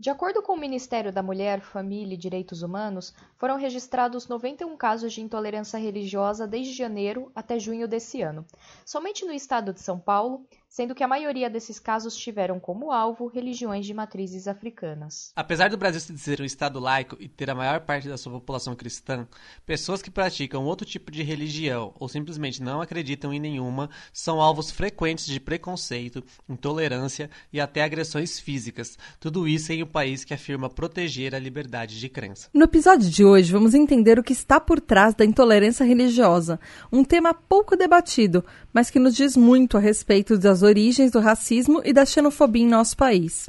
De acordo com o Ministério da Mulher, Família e Direitos Humanos, foram registrados 91 casos de intolerância religiosa desde janeiro até junho desse ano. Somente no estado de São Paulo, sendo que a maioria desses casos tiveram como alvo religiões de matrizes africanas. Apesar do Brasil ser um estado laico e ter a maior parte da sua população cristã, pessoas que praticam outro tipo de religião ou simplesmente não acreditam em nenhuma são alvos frequentes de preconceito, intolerância e até agressões físicas. Tudo isso em um país que afirma proteger a liberdade de crença. No episódio de hoje, vamos entender o que está por trás da intolerância religiosa, um tema pouco debatido, mas que nos diz muito a respeito das origens do racismo e da xenofobia em nosso país.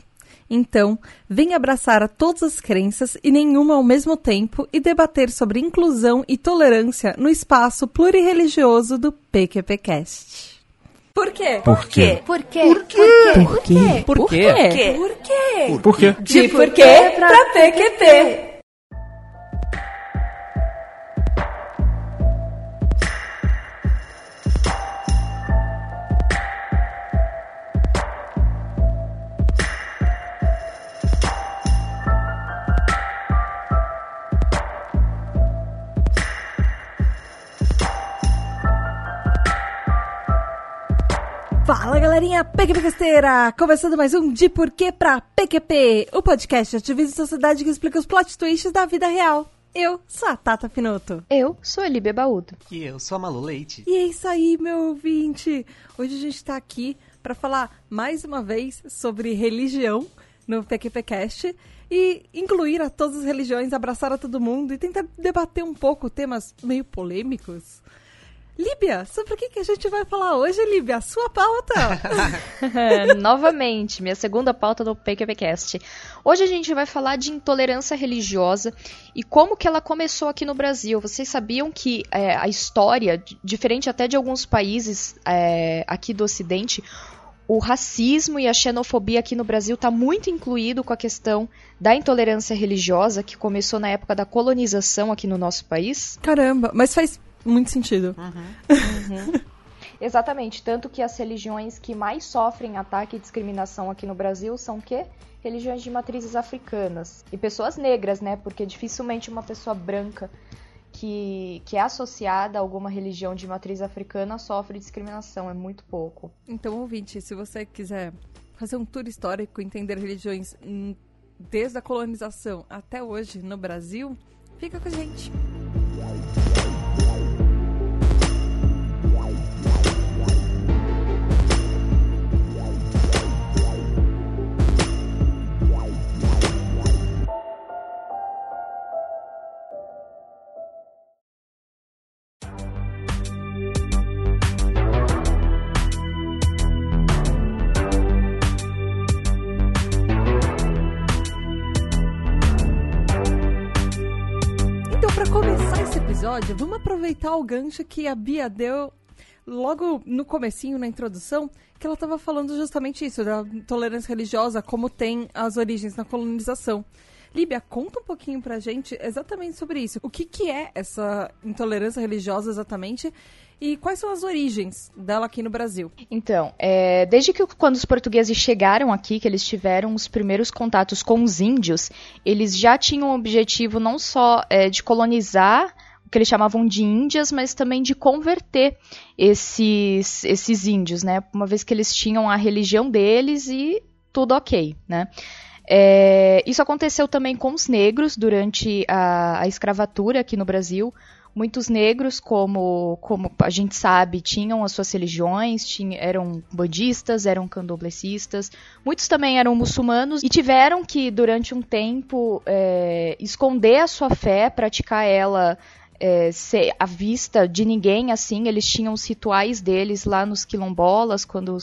Então, venha abraçar a todas as crenças e nenhuma ao mesmo tempo e debater sobre inclusão e tolerância no espaço plurireligioso do PQPcast. Por quê? Por quê? Por quê? Por quê? Por quê? Por quê? Por quê? Por quê? De porquê pra PQP. Fala galerinha PQPcasteira! Começando mais um De Porquê pra PQP, o podcast de ativismo e sociedade que explica os plot twists da vida real. Eu sou a Tata Finoto. Eu sou a Líbia Baúdo. E eu sou a Malu Leite. E é isso aí, meu ouvinte! Hoje a gente tá aqui para falar mais uma vez sobre religião no PQPcast e incluir a todas as religiões, abraçar a todo mundo e tentar debater um pouco temas meio polêmicos. Líbia, sobre o que, que a gente vai falar hoje, Líbia? A sua pauta! Novamente, minha segunda pauta do PQPcast. Hoje a gente vai falar de intolerância religiosa e como que ela começou aqui no Brasil. Vocês sabiam que é, a história, diferente até de alguns países é, aqui do Ocidente, o racismo e a xenofobia aqui no Brasil está muito incluído com a questão da intolerância religiosa, que começou na época da colonização aqui no nosso país. Caramba, mas faz muito sentido. Exatamente, tanto que as religiões que mais sofrem ataque e discriminação aqui no Brasil são o quê? Religiões de matrizes africanas. E pessoas negras, né? Porque dificilmente uma pessoa branca que, que é associada a alguma religião de matriz africana sofre discriminação, é muito pouco. Então, ouvinte, se você quiser fazer um tour histórico, entender religiões desde a colonização até hoje no Brasil, fica com a gente. Então, aproveitar o gancho que a Bia deu logo no comecinho, na introdução, que ela estava falando justamente isso, da intolerância religiosa, como tem as origens na colonização. Líbia, conta um pouquinho pra gente exatamente sobre isso. O que, que é essa intolerância religiosa exatamente e quais são as origens dela aqui no Brasil? Então, é, desde que quando os portugueses chegaram aqui, que eles tiveram os primeiros contatos com os índios, eles já tinham o objetivo não só é, de colonizar que eles chamavam de índias, mas também de converter esses, esses índios, né? Uma vez que eles tinham a religião deles e tudo ok, né? É, isso aconteceu também com os negros durante a, a escravatura aqui no Brasil. Muitos negros, como, como a gente sabe, tinham as suas religiões, tinha, eram bandistas, eram candoblecistas, muitos também eram muçulmanos e tiveram que, durante um tempo, é, esconder a sua fé, praticar ela é, ser à vista de ninguém, assim, eles tinham os rituais deles lá nos quilombolas, quando,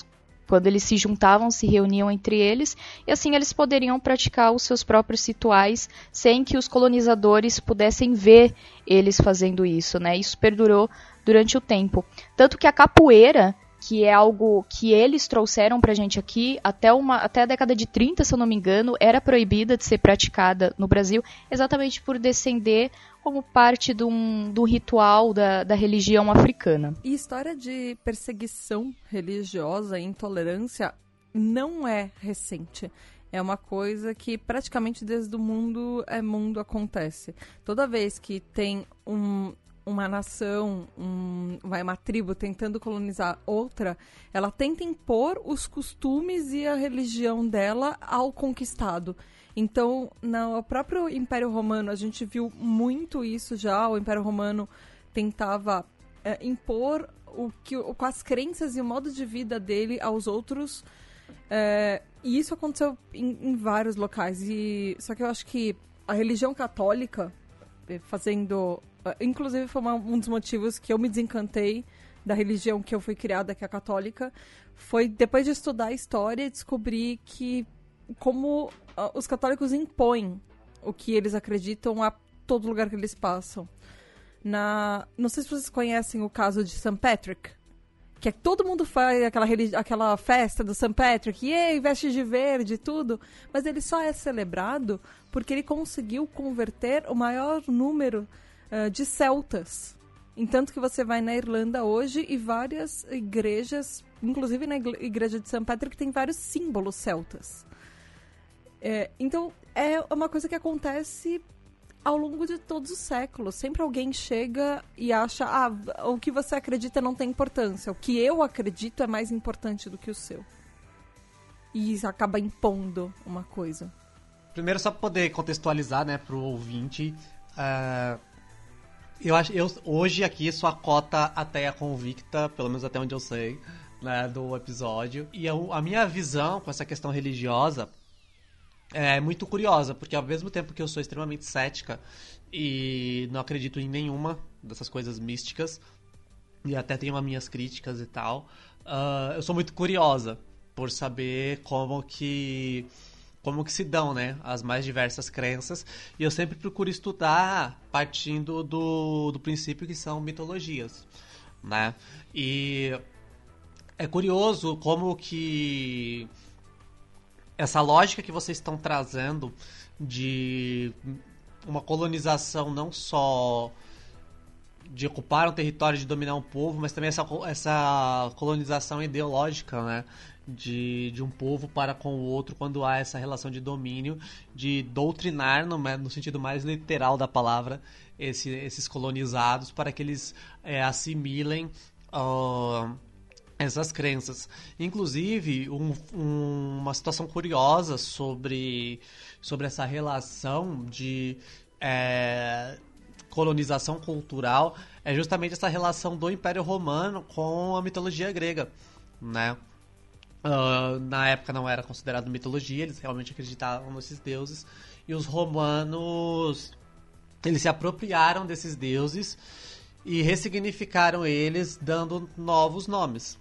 quando eles se juntavam, se reuniam entre eles, e assim eles poderiam praticar os seus próprios rituais sem que os colonizadores pudessem ver eles fazendo isso, né? Isso perdurou durante o tempo. Tanto que a capoeira, que é algo que eles trouxeram pra gente aqui, até, uma, até a década de 30, se eu não me engano, era proibida de ser praticada no Brasil, exatamente por descender como parte de um, do ritual da, da religião africana. E história de perseguição religiosa e intolerância não é recente. é uma coisa que praticamente desde o mundo é mundo acontece. Toda vez que tem um, uma nação, um, vai uma tribo tentando colonizar outra, ela tenta impor os costumes e a religião dela ao conquistado. Então, no próprio Império Romano, a gente viu muito isso já. O Império Romano tentava é, impor o que, o, as crenças e o modo de vida dele aos outros. É, e isso aconteceu em, em, vários locais. E, só que eu acho que a religião católica, é, fazendo. É, inclusive, foi uma, um dos motivos que eu me desencantei da religião que eu fui criada, que é católica, foi depois de estudar a história descobrir que como uh, os católicos impõem o que eles acreditam a todo lugar que eles passam na. Não sei se vocês conhecem o caso de St. Patrick. Que é que todo mundo faz aquela, aquela festa do St. Patrick, e aí, veste de verde e tudo, mas ele só é celebrado porque ele conseguiu converter o maior número uh, de celtas. Entanto que você vai na Irlanda hoje e várias igrejas, inclusive na igreja de St. Patrick, tem vários símbolos celtas. É, então, é uma coisa que acontece ao longo de todos os séculos. Sempre alguém chega e acha, ah, o que você acredita não tem importância. O que eu acredito é mais importante do que o seu. E acaba impondo uma coisa. Primeiro, só para poder contextualizar, né, pro ouvinte, uh, eu acho, eu hoje aqui sou a cota até a convicta, pelo menos até onde eu sei, né, do episódio. E eu, a minha visão com essa questão religiosa é muito curiosa, porque ao mesmo tempo que eu sou extremamente cética e não acredito em nenhuma dessas coisas místicas, e até tenho as minhas críticas e tal, uh, eu sou muito curiosa por saber como que como que se dão, né, as mais diversas crenças, e eu sempre procuro estudar partindo do, do princípio que são mitologias, né, e é curioso como que essa lógica que vocês estão trazendo de uma colonização não só de ocupar um território, de dominar um povo, mas também essa, essa colonização ideológica, né? De, de um povo para com o outro quando há essa relação de domínio, de doutrinar, no, no sentido mais literal da palavra, esse, esses colonizados para que eles é, assimilem uh, essas crenças. Inclusive, um, um, uma situação curiosa sobre, sobre essa relação de é, colonização cultural é justamente essa relação do Império Romano com a mitologia grega, né? Uh, na época não era considerado mitologia, eles realmente acreditavam nesses deuses e os romanos eles se apropriaram desses deuses e ressignificaram eles dando novos nomes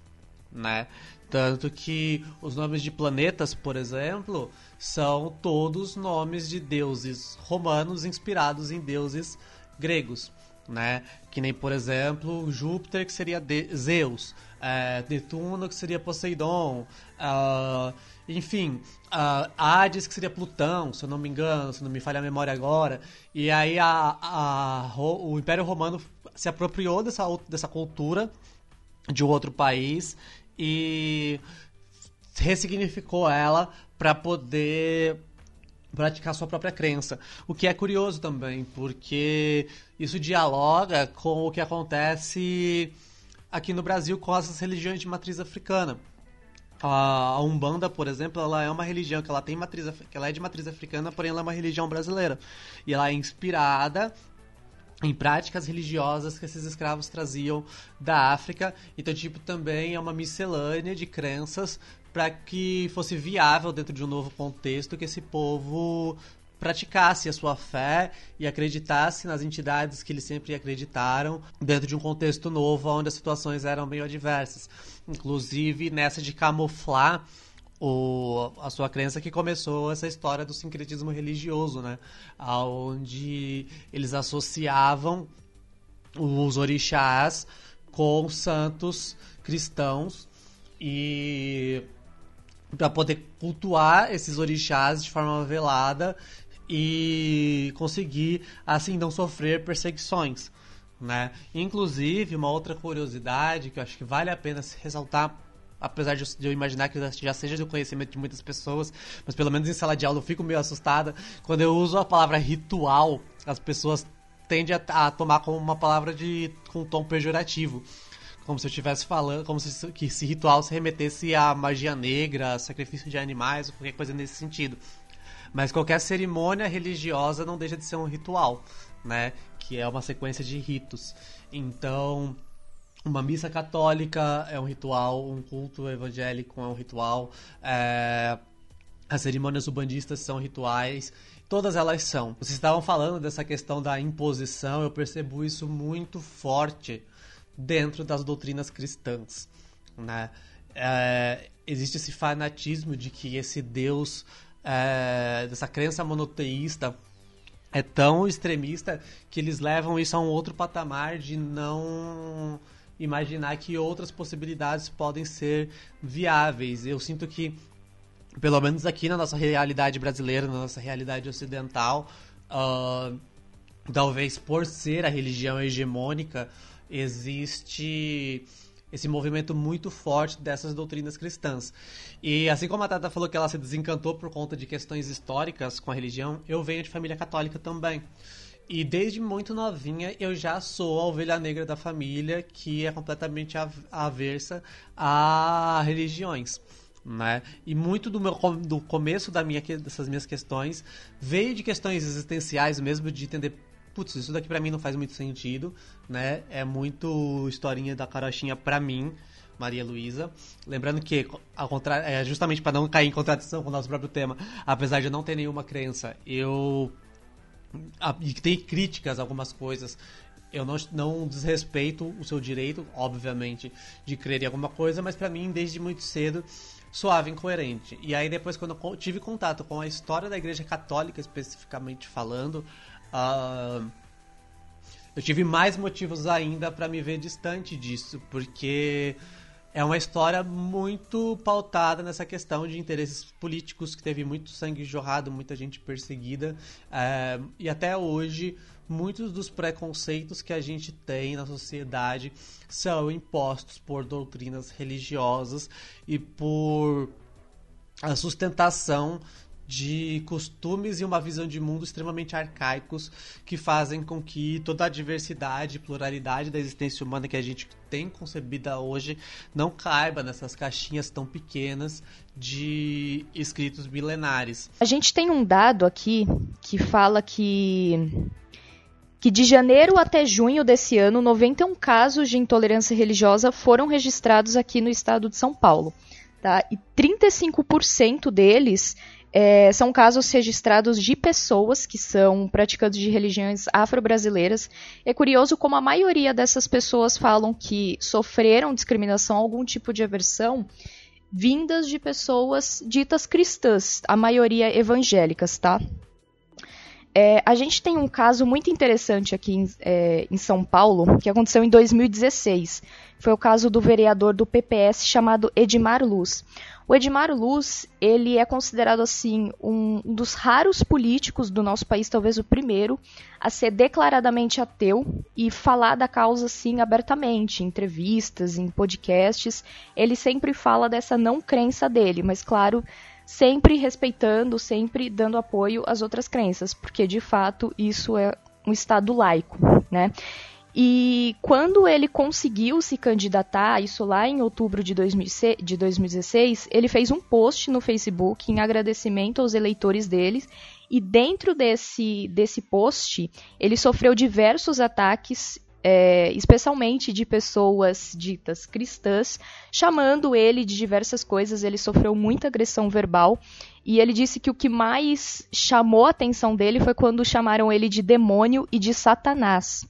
né? Tanto que os nomes de planetas, por exemplo, são todos nomes de deuses romanos inspirados em deuses gregos, né? Que nem, por exemplo, Júpiter, que seria de Zeus, é, Netuno, que seria Poseidon, uh, enfim, uh, Hades, que seria Plutão, se eu não me engano, se não me falha a memória agora. E aí a, a, o Império Romano se apropriou dessa, dessa cultura de outro país e ressignificou ela para poder praticar sua própria crença. O que é curioso também, porque isso dialoga com o que acontece aqui no Brasil com as religiões de matriz africana. A Umbanda, por exemplo, ela é uma religião que ela tem matriz, que ela é de matriz africana, porém ela é uma religião brasileira. E ela é inspirada em práticas religiosas que esses escravos traziam da África. Então, tipo, também é uma miscelânea de crenças para que fosse viável dentro de um novo contexto que esse povo praticasse a sua fé e acreditasse nas entidades que eles sempre acreditaram dentro de um contexto novo onde as situações eram meio adversas. Inclusive nessa de camuflar o, a sua crença que começou essa história do sincretismo religioso, né? Onde eles associavam os orixás com santos cristãos e para poder cultuar esses orixás de forma velada e conseguir assim não sofrer perseguições, né? Inclusive uma outra curiosidade que eu acho que vale a pena se ressaltar apesar de eu imaginar que já seja do conhecimento de muitas pessoas, mas pelo menos em sala de aula eu fico meio assustada. Quando eu uso a palavra ritual, as pessoas tendem a, a tomar como uma palavra de com tom pejorativo. Como se eu estivesse falando, como se que esse ritual se remetesse à magia negra, sacrifício de animais, ou qualquer coisa nesse sentido. Mas qualquer cerimônia religiosa não deixa de ser um ritual, né? Que é uma sequência de ritos. Então, uma missa católica é um ritual, um culto evangélico é um ritual, é... as cerimônias ubandistas são rituais, todas elas são. Vocês estavam falando dessa questão da imposição, eu percebo isso muito forte dentro das doutrinas cristãs, né? É, existe esse fanatismo de que esse Deus, é, dessa crença monoteísta, é tão extremista que eles levam isso a um outro patamar de não imaginar que outras possibilidades podem ser viáveis. Eu sinto que, pelo menos aqui na nossa realidade brasileira, na nossa realidade ocidental, uh, talvez por ser a religião hegemônica, existe esse movimento muito forte dessas doutrinas cristãs. E assim como a Tata falou que ela se desencantou por conta de questões históricas com a religião, eu venho de família católica também. E desde muito novinha eu já sou a ovelha negra da família que é completamente aversa a religiões. Né? E muito do meu do começo da minha, dessas minhas questões veio de questões existenciais mesmo, de entender putz, isso daqui para mim não faz muito sentido, né? É muito historinha da carochinha para mim, Maria Luísa. Lembrando que, ao contrário, é justamente para não cair em contradição com o nosso próprio tema, apesar de eu não ter nenhuma crença, eu e tem críticas algumas coisas. Eu não, não desrespeito o seu direito, obviamente, de crer em alguma coisa, mas para mim, desde muito cedo, suave, incoerente. E aí depois, quando eu tive contato com a história da Igreja Católica, especificamente falando, Uh, eu tive mais motivos ainda para me ver distante disso, porque é uma história muito pautada nessa questão de interesses políticos, que teve muito sangue jorrado, muita gente perseguida, uh, e até hoje muitos dos preconceitos que a gente tem na sociedade são impostos por doutrinas religiosas e por a sustentação de costumes e uma visão de mundo extremamente arcaicos que fazem com que toda a diversidade e pluralidade da existência humana que a gente tem concebida hoje não caiba nessas caixinhas tão pequenas de escritos milenares. A gente tem um dado aqui que fala que que de janeiro até junho desse ano, 91 casos de intolerância religiosa foram registrados aqui no estado de São Paulo. Tá? E 35% deles é, são casos registrados de pessoas que são praticantes de religiões afro-brasileiras. É curioso como a maioria dessas pessoas falam que sofreram discriminação, algum tipo de aversão, vindas de pessoas ditas cristãs, a maioria evangélicas, tá? É, a gente tem um caso muito interessante aqui em, é, em, São Paulo, que aconteceu em 2016. Foi o caso do vereador do PPS chamado Edmar Luz. O Edmar Luz, ele é considerado assim um dos raros políticos do nosso país, talvez o primeiro, a ser declaradamente ateu e falar da causa assim abertamente, em entrevistas, em podcasts. Ele sempre fala dessa não crença dele, mas claro, sempre respeitando, sempre dando apoio às outras crenças, porque de fato isso é um estado laico, né? E quando ele conseguiu se candidatar, isso lá em outubro de, 2016, ele fez um post no Facebook em agradecimento aos eleitores deles. E dentro desse, desse post, ele sofreu diversos ataques, é, especialmente de pessoas ditas cristãs, chamando ele de diversas coisas. Ele sofreu muita agressão verbal. E ele disse que o que mais chamou a atenção dele foi quando chamaram ele de demônio e de satanás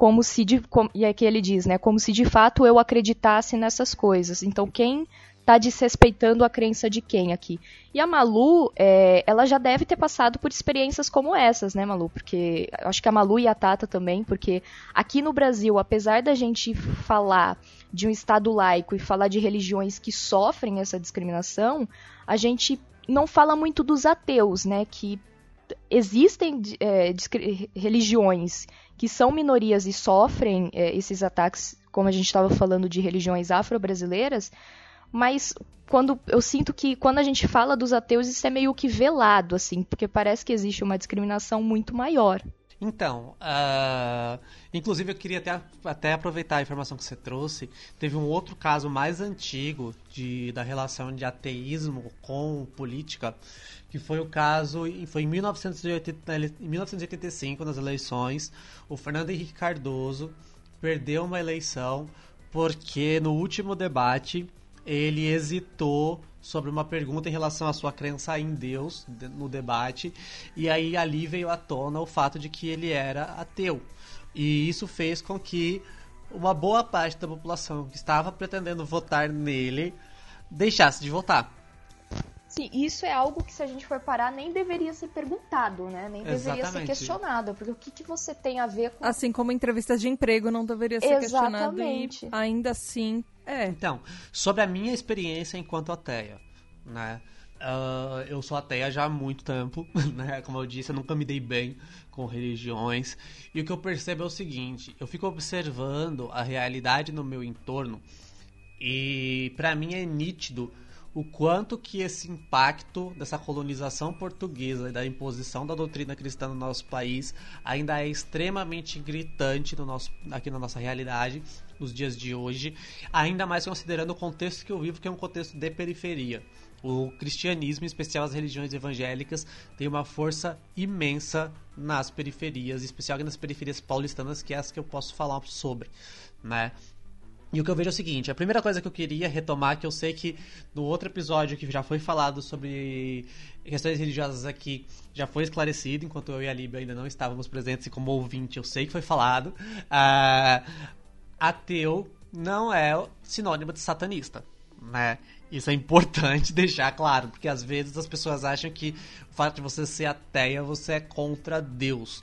como se de, com, e aqui ele diz, né, como se de fato eu acreditasse nessas coisas. Então quem está desrespeitando a crença de quem aqui? E a Malu, é, ela já deve ter passado por experiências como essas, né, Malu? Porque acho que a Malu e a Tata também, porque aqui no Brasil, apesar da gente falar de um Estado laico e falar de religiões que sofrem essa discriminação, a gente não fala muito dos ateus, né? Que existem é, religiões que são minorias e sofrem é, esses ataques, como a gente estava falando de religiões afro-brasileiras, mas quando eu sinto que quando a gente fala dos ateus isso é meio que velado assim, porque parece que existe uma discriminação muito maior. Então, uh, inclusive eu queria até, até aproveitar a informação que você trouxe. Teve um outro caso mais antigo de, da relação de ateísmo com política, que foi o caso, foi em, 1980, em 1985, nas eleições, o Fernando Henrique Cardoso perdeu uma eleição porque no último debate ele hesitou sobre uma pergunta em relação à sua crença em Deus no debate, e aí ali veio à tona o fato de que ele era ateu. E isso fez com que uma boa parte da população que estava pretendendo votar nele deixasse de votar. Sim, isso é algo que se a gente for parar nem deveria ser perguntado, né? Nem deveria Exatamente. ser questionado, porque o que, que você tem a ver com Assim como entrevistas de emprego não deveria ser questionado e Exatamente. ainda assim é. Então, sobre a minha experiência enquanto ateia, né? Ah, eu sou ateia já há muito tempo, né? Como eu disse, eu nunca me dei bem com religiões. E o que eu percebo é o seguinte: eu fico observando a realidade no meu entorno e para mim é nítido o quanto que esse impacto dessa colonização portuguesa e da imposição da doutrina cristã no nosso país ainda é extremamente gritante no nosso, aqui na nossa realidade, nos dias de hoje, ainda mais considerando o contexto que eu vivo, que é um contexto de periferia. O cristianismo, em especial as religiões evangélicas, tem uma força imensa nas periferias, em especial nas periferias paulistanas, que é as que eu posso falar sobre, né? E o que eu vejo é o seguinte, a primeira coisa que eu queria retomar, que eu sei que no outro episódio que já foi falado sobre questões religiosas aqui, já foi esclarecido, enquanto eu e a Líbia ainda não estávamos presentes e como ouvinte eu sei que foi falado, ah, ateu não é sinônimo de satanista, né? Isso é importante deixar claro, porque às vezes as pessoas acham que o fato de você ser ateia, você é contra Deus.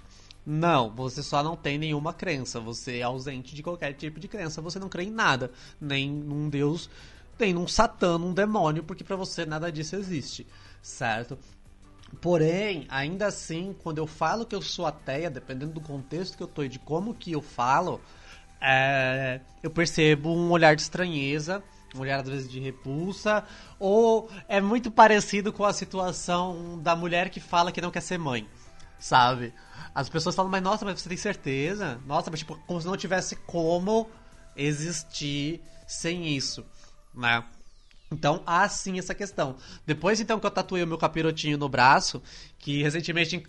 Não, você só não tem nenhuma crença. Você é ausente de qualquer tipo de crença. Você não crê em nada. Nem num Deus, nem num Satã, num demônio, porque para você nada disso existe. Certo? Porém, ainda assim, quando eu falo que eu sou ateia, dependendo do contexto que eu tô e de como que eu falo, é, eu percebo um olhar de estranheza, um olhar às vezes de repulsa, ou é muito parecido com a situação da mulher que fala que não quer ser mãe, sabe? As pessoas falam, mas nossa, mas você tem certeza? Nossa, mas tipo, como se não tivesse como existir sem isso, né? Então há sim essa questão. Depois então que eu tatuei o meu capirotinho no braço, que recentemente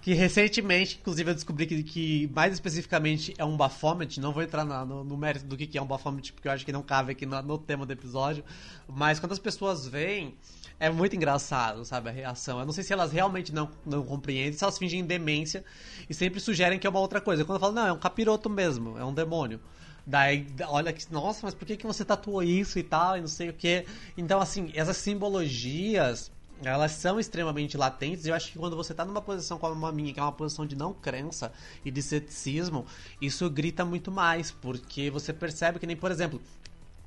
que recentemente, inclusive, eu descobri que, que mais especificamente é um bafômetro. Não vou entrar na- no, no mérito do que, que é um bafômetro, porque eu acho que não cabe aqui no, no tema do episódio. Mas quando as pessoas veem, é muito engraçado, sabe, a reação. Eu não sei se elas realmente não, não compreendem, se elas fingem demência e sempre sugerem que é uma outra coisa. Quando eu falo, não, é um capiroto mesmo, é um demônio. Daí, olha que, nossa, mas por que, que você tatuou isso e tal, e não sei o que. Então, assim, essas simbologias, elas são extremamente latentes. E eu acho que quando você tá numa posição como a minha, que é uma posição de não crença e de ceticismo, isso grita muito mais, porque você percebe que nem, por exemplo,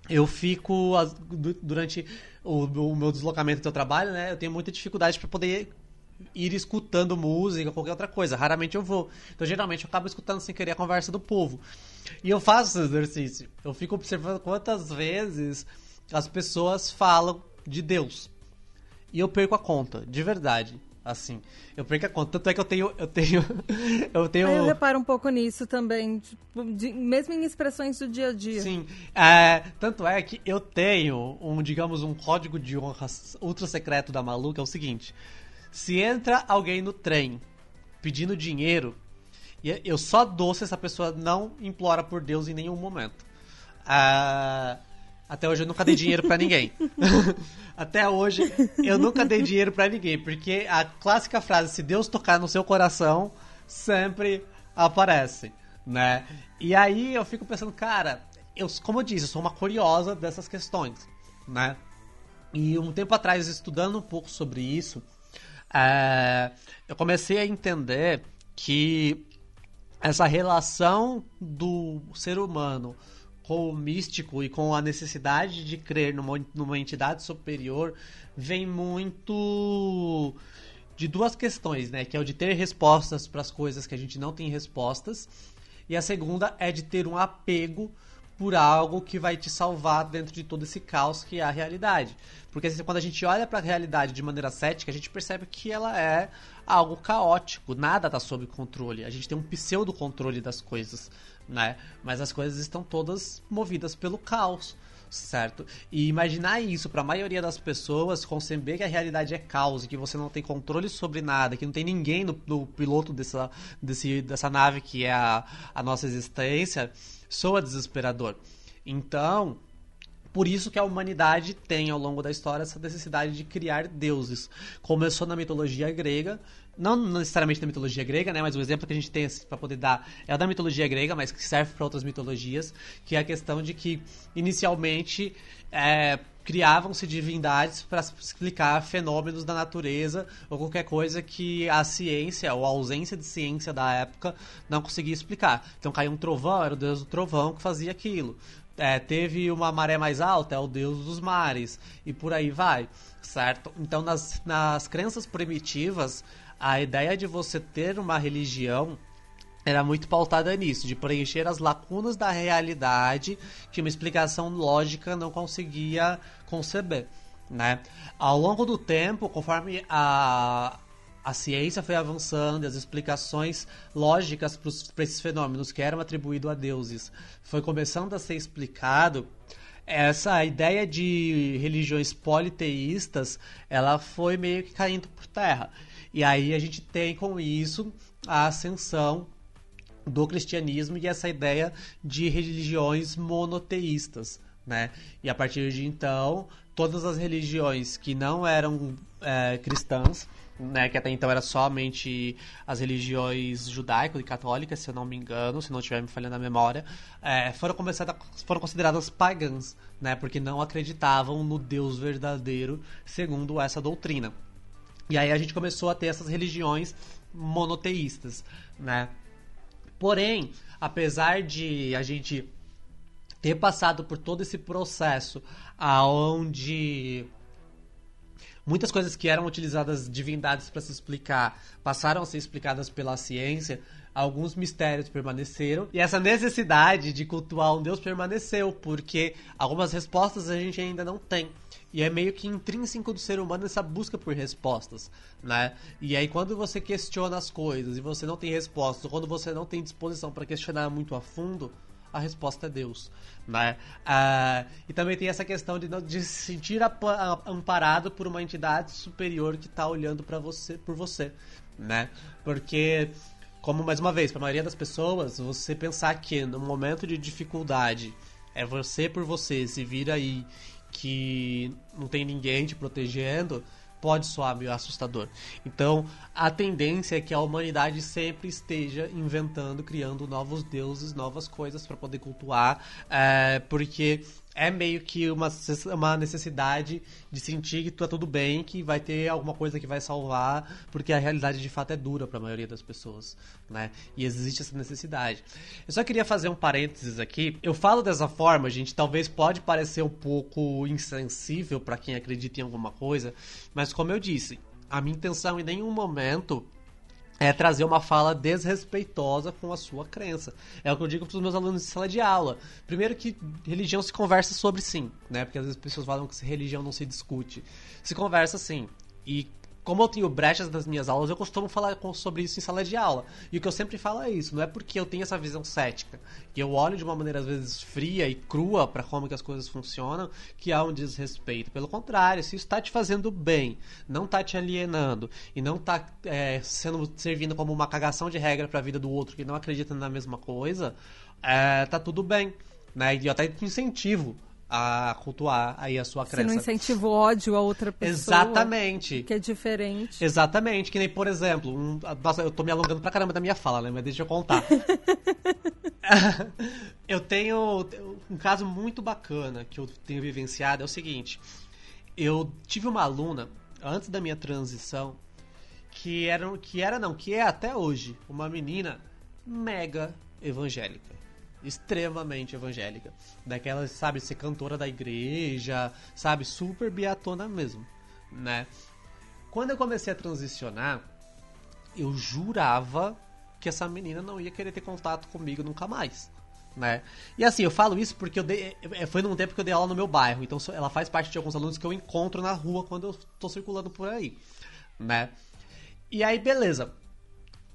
eu fico durante o, o meu deslocamento do trabalho, né? Eu tenho muita dificuldade para poder ir escutando música ou qualquer outra coisa. Raramente eu vou. Então, geralmente, eu acabo escutando sem querer a conversa do povo. E eu faço esse exercício. Eu fico observando quantas vezes as pessoas falam de Deus. E eu perco a conta, de verdade. Assim, eu perco a conta. Tanto é que eu tenho. Eu tenho. Eu tenho. Eu reparo um pouco nisso também, tipo, de- mesmo em expressões do dia a dia. Sim. É, tanto é que eu tenho um, digamos, um código de honra ultra secreto da Malu, que é o seguinte. Se entra alguém no trem pedindo dinheiro, eu só dou se essa pessoa não implora por Deus em nenhum momento. Ah, até hoje eu nunca dei dinheiro pra ninguém. até hoje eu nunca dei dinheiro pra ninguém, porque a clássica frase, se Deus tocar no seu coração, sempre aparece, né? E aí eu fico pensando, cara, eu, como eu disse, eu sou uma curiosa dessas questões, né? E um tempo atrás, estudando um pouco sobre isso, é, eu comecei a entender que essa relação do ser humano com o místico e com a necessidade de crer numa, numa entidade superior vem muito de duas questões, né? Que é o de ter respostas para as coisas que a gente não tem respostas, e a segunda é de ter um apego por algo que vai te salvar dentro de todo esse caos que é a realidade. Porque quando a gente olha para a realidade de maneira cética, a gente percebe que ela é algo caótico, nada está sob controle. A gente tem um pseudo controle das coisas, né? Mas as coisas estão todas movidas pelo caos certo? E imaginar isso para a maioria das pessoas, conceber que a realidade é caos, que você não tem controle sobre nada, que não tem ninguém no, no piloto dessa, desse, dessa nave que é a, a nossa existência, soa desesperador. Então, por isso que a humanidade tem ao longo da história essa necessidade de criar deuses. Começou na mitologia grega, não necessariamente da mitologia grega, né, mas o exemplo que a gente tem assim, para poder dar é da mitologia grega, mas que serve para outras mitologias, que é a questão de que inicialmente é, criavam-se divindades para explicar fenômenos da natureza ou qualquer coisa que a ciência ou a ausência de ciência da época não conseguia explicar. Então caiu um trovão, era o deus do trovão que fazia aquilo. É, teve uma maré mais alta, é o deus dos mares, e por aí vai, certo? Então, nas, nas crenças primitivas, a ideia de você ter uma religião era muito pautada nisso, de preencher as lacunas da realidade que uma explicação lógica não conseguia conceber. Né? Ao longo do tempo, conforme a, a ciência foi avançando as explicações lógicas para esses fenômenos que eram atribuídos a deuses foi começando a ser explicado, essa ideia de religiões politeístas ela foi meio que caindo por terra. E aí a gente tem com isso a ascensão do cristianismo e essa ideia de religiões monoteístas, né? E a partir de então, todas as religiões que não eram é, cristãs, né, que até então era somente as religiões judaico e católicas, se eu não me engano, se não estiver me falhando a memória, é, foram, foram consideradas pagãs, né, porque não acreditavam no Deus verdadeiro segundo essa doutrina. E aí a gente começou a ter essas religiões monoteístas, né? Porém, apesar de a gente ter passado por todo esse processo aonde muitas coisas que eram utilizadas divindades para se explicar passaram a ser explicadas pela ciência, alguns mistérios permaneceram e essa necessidade de cultuar um Deus permaneceu, porque algumas respostas a gente ainda não tem. E é meio que intrínseco do ser humano essa busca por respostas, né? E aí quando você questiona as coisas e você não tem respostas, ou quando você não tem disposição para questionar muito a fundo, a resposta é Deus, né? Ah, e também tem essa questão de, de se sentir amparado por uma entidade superior que está olhando para você, por você, né? Porque como mais uma vez, para a maioria das pessoas, você pensar que no momento de dificuldade é você por você, se vira aí que não tem ninguém te protegendo, pode soar meio assustador. Então, a tendência é que a humanidade sempre esteja inventando, criando novos deuses, novas coisas para poder cultuar, é, porque é meio que uma, uma necessidade de sentir que tá tudo bem, que vai ter alguma coisa que vai salvar, porque a realidade de fato é dura para a maioria das pessoas, né? E existe essa necessidade. Eu só queria fazer um parênteses aqui. Eu falo dessa forma, gente, talvez pode parecer um pouco insensível para quem acredita em alguma coisa, mas como eu disse, a minha intenção em nenhum momento é trazer uma fala desrespeitosa com a sua crença. É o que eu digo para os meus alunos de sala de aula. Primeiro que religião se conversa sobre sim, né? Porque às vezes as pessoas falam que religião não se discute. Se conversa sim. E como eu tenho brechas nas minhas aulas, eu costumo falar sobre isso em sala de aula. E o que eu sempre falo é isso, não é porque eu tenho essa visão cética, que eu olho de uma maneira às vezes fria e crua para como que as coisas funcionam, que há um desrespeito. Pelo contrário, se isso está te fazendo bem, não está te alienando e não está é, sendo servindo como uma cagação de regra para a vida do outro que não acredita na mesma coisa, é, tá tudo bem. Né? E eu até incentivo a cultuar aí a sua crença. Você não incentiva o ódio a outra pessoa. Exatamente. Que é diferente. Exatamente. Que nem, por exemplo, um, nossa, eu tô me alongando pra caramba da minha fala, né? Mas deixa eu contar. eu tenho um caso muito bacana que eu tenho vivenciado, é o seguinte. Eu tive uma aluna, antes da minha transição, que era, que era não, que é até hoje, uma menina mega evangélica extremamente evangélica. Daquela, sabe, ser cantora da igreja, sabe, super biatona mesmo, né? Quando eu comecei a transicionar, eu jurava que essa menina não ia querer ter contato comigo nunca mais, né? E assim, eu falo isso porque eu dei, é, foi num tempo que eu dei aula no meu bairro, então ela faz parte de alguns alunos que eu encontro na rua quando eu tô circulando por aí, né? E aí, beleza.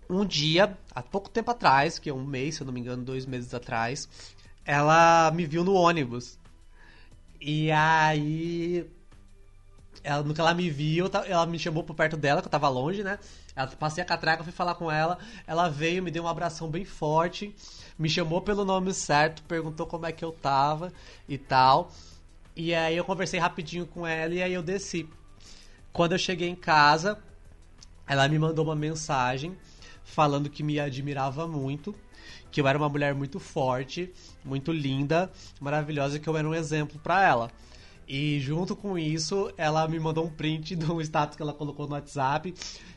Um dia, há pouco tempo atrás, que é um mês, se eu não me engano, dois meses atrás, ela me viu no ônibus. E aí. Ela, no que ela me viu, ela me chamou por perto dela, que eu tava longe, né? Ela, passei a catraca, fui falar com ela. Ela veio, me deu um abração bem forte me chamou pelo nome certo, perguntou como é que eu tava e tal. E aí eu conversei rapidinho com ela e aí eu desci. Quando eu cheguei em casa, ela me mandou uma mensagem falando que me admirava muito, que eu era uma mulher muito forte, muito linda, maravilhosa, que eu era um exemplo para ela. E junto com isso, ela me mandou um print de um status que ela colocou no WhatsApp,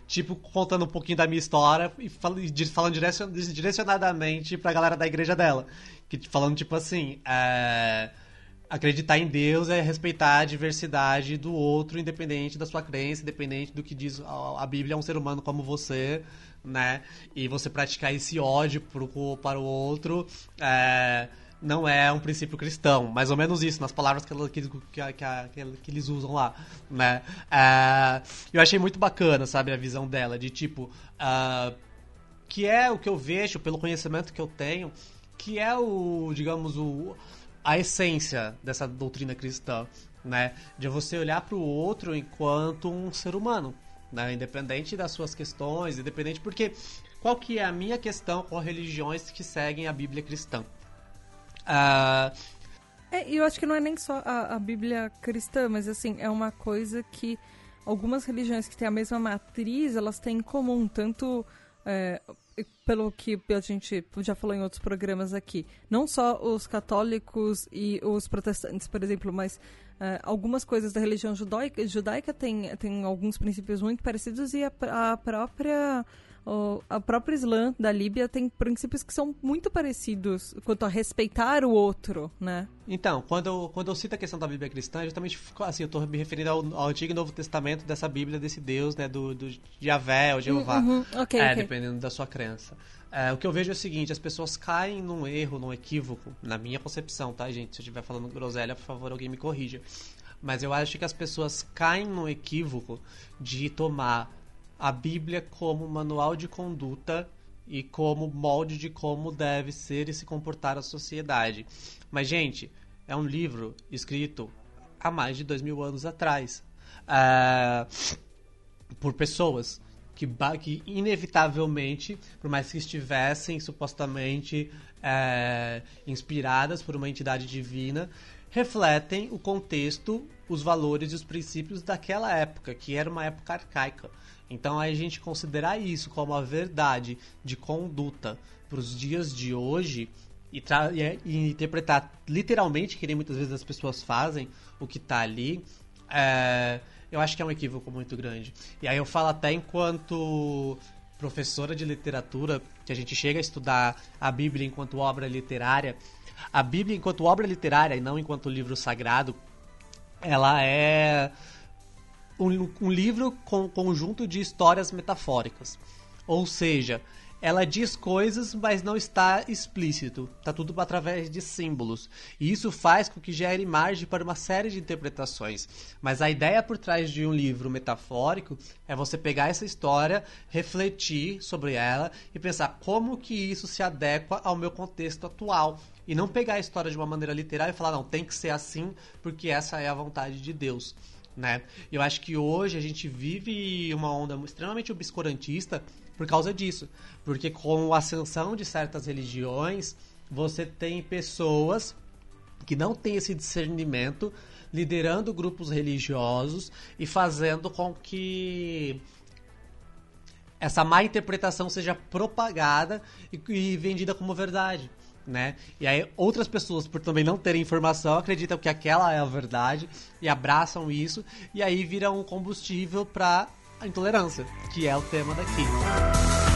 tipo, contando um pouquinho da minha história e falando, direcionadamente pra galera da igreja dela. Que, falando, tipo assim, é, acreditar em Deus é respeitar a diversidade do outro, independente da sua crença, independente do que diz a Bíblia, é um ser humano como você, né? E você praticar esse ódio pro, para o outro. É, não é um princípio cristão. Mais ou menos isso, nas palavras que, que, que, que, eles usam lá, né? Uh, eu achei muito bacana, sabe, a visão dela, de tipo... Uh, que é o que eu vejo, pelo conhecimento que eu tenho, que é o, digamos, o, a essência dessa doutrina cristã, né? De você olhar para o outro enquanto um ser humano, né? Independente das suas questões, independente... Porque qual que é a minha questão com religiões que seguem a Bíblia cristã? Uh... É, eu acho que não é nem só a, a, Bíblia cristã, mas assim, é uma coisa que algumas religiões que têm a mesma matriz, elas têm em comum, tanto é, pelo que a gente já falou em outros programas aqui, não só os católicos e os protestantes, por exemplo, mas algumas coisas da religião judaica, judaica tem, tem alguns princípios muito parecidos e a, a própria o, a própria Islã da Líbia tem princípios que são muito parecidos quanto a respeitar o outro, né? Então, quando eu, quando eu cito a questão da Bíblia cristã, justamente assim, eu estou me referindo ao, ao, Antigo e Novo Testamento dessa Bíblia, desse Deus, né, do, do Javé ou Jeová, uhum, okay, é, okay. dependendo da sua crença. É, o que eu vejo é o seguinte, as pessoas caem num erro, num equívoco, na minha concepção, tá, gente? Se eu estiver falando groselha, por favor, alguém me corrija. Mas eu acho que as pessoas caem num equívoco de tomar a Bíblia como manual de conduta e como molde de como deve ser e se comportar a sociedade. Mas, gente, é um livro escrito há mais de dois mil anos atrás uh, por pessoas que, que, inevitavelmente, por mais que estivessem supostamente uh, inspiradas por uma entidade divina, refletem o contexto, os valores e os princípios daquela época, que era uma época arcaica. Então a gente considerar isso como a verdade de conduta para os dias de hoje e, e, interpretar literalmente, que nem muitas vezes as pessoas fazem, o que está ali, é, eu acho que é um equívoco muito grande. E aí eu falo até enquanto professora de literatura, que a gente chega a estudar a Bíblia enquanto obra literária, a Bíblia enquanto obra literária e não enquanto livro sagrado, ela é um, um livro com um conjunto de histórias metafóricas. Ou seja, ela diz coisas, mas não está explícito. Está tudo através de símbolos. E isso faz com que gere margem para uma série de interpretações. Mas a ideia por trás de um livro metafórico é você pegar essa história, refletir sobre ela e pensar como que isso se adequa ao meu contexto atual. E não pegar a história de uma maneira literal e falar, não, tem que ser assim porque essa é a vontade de Deus né? Eu acho que hoje a gente vive uma onda extremamente obscurantista por causa disso. Porque com a ascensão de certas religiões, você tem pessoas que não têm esse discernimento liderando grupos religiosos e fazendo com que essa má interpretação seja propagada e, e vendida como verdade né? E aí outras pessoas, por também não terem informação, acreditam que aquela é a verdade e abraçam isso e aí vira um combustível para a intolerância, que é o tema daqui. falando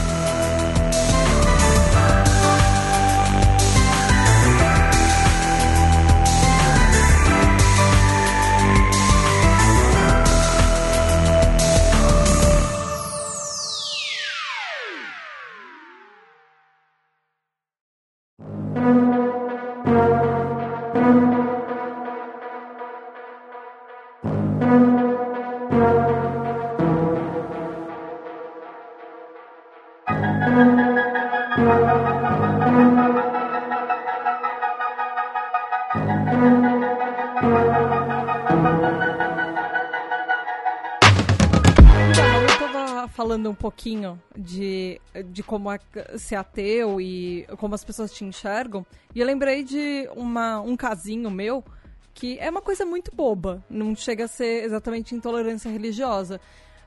pouquinho de, de como é ser ateu e como as pessoas te enxergam. E eu lembrei de uma, um casinho meu que é uma coisa muito boba. Não chega a ser exatamente intolerância religiosa.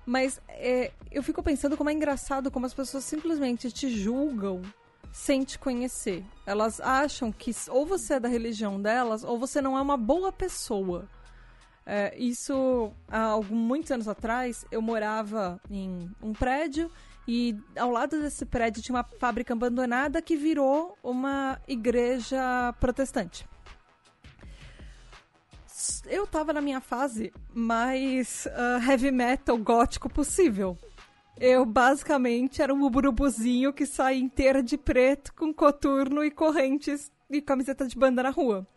Mas é, eu fico pensando como é engraçado como as pessoas simplesmente te julgam sem te conhecer. Elas acham que ou você é da religião delas ou você não é uma boa pessoa. É, isso, há alguns, muitos anos atrás, eu morava em um prédio e ao lado desse prédio tinha uma fábrica abandonada que virou uma igreja protestante. Eu estava na minha fase mais uh, heavy metal gótico possível. Eu basicamente era um urubuzinho que saía inteira de preto com coturno e correntes e camiseta de banda na rua.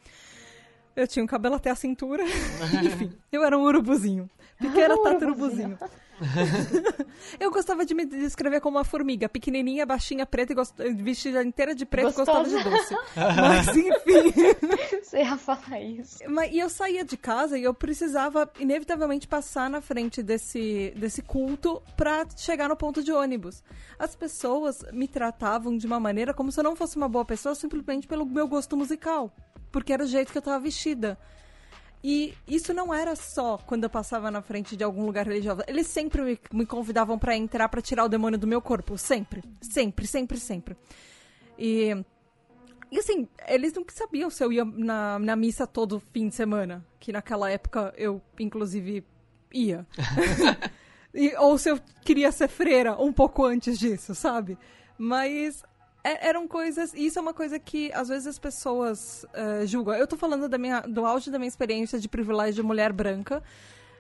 Eu tinha um cabelo até a cintura. Enfim, eu era um urubuzinho. Pequena taturubuzinho. eu gostava de me descrever como uma formiga, pequenininha, baixinha, preta, e gost... vestida inteira de preto Gostosa. e gostava de doce. Mas, enfim. Você ia falar isso. Mas, e eu saía de casa e eu precisava, inevitavelmente, passar na frente desse, desse culto pra chegar no ponto de ônibus. As pessoas me tratavam de uma maneira como se eu não fosse uma boa pessoa simplesmente pelo meu gosto musical porque era o jeito que eu tava vestida. E isso não era só quando eu passava na frente de algum lugar religioso. Eles sempre me, me convidavam para entrar para tirar o demônio do meu corpo. Sempre. Sempre, sempre, sempre. E. E assim, eles não sabiam se eu ia na, na missa todo fim de semana. Que naquela época eu, inclusive, ia. e, ou se eu queria ser freira um pouco antes disso, sabe? Mas eram coisas. Isso é uma coisa que às vezes as pessoas uh, julgam. Eu tô falando da minha, do auge da minha experiência de privilégio de mulher branca.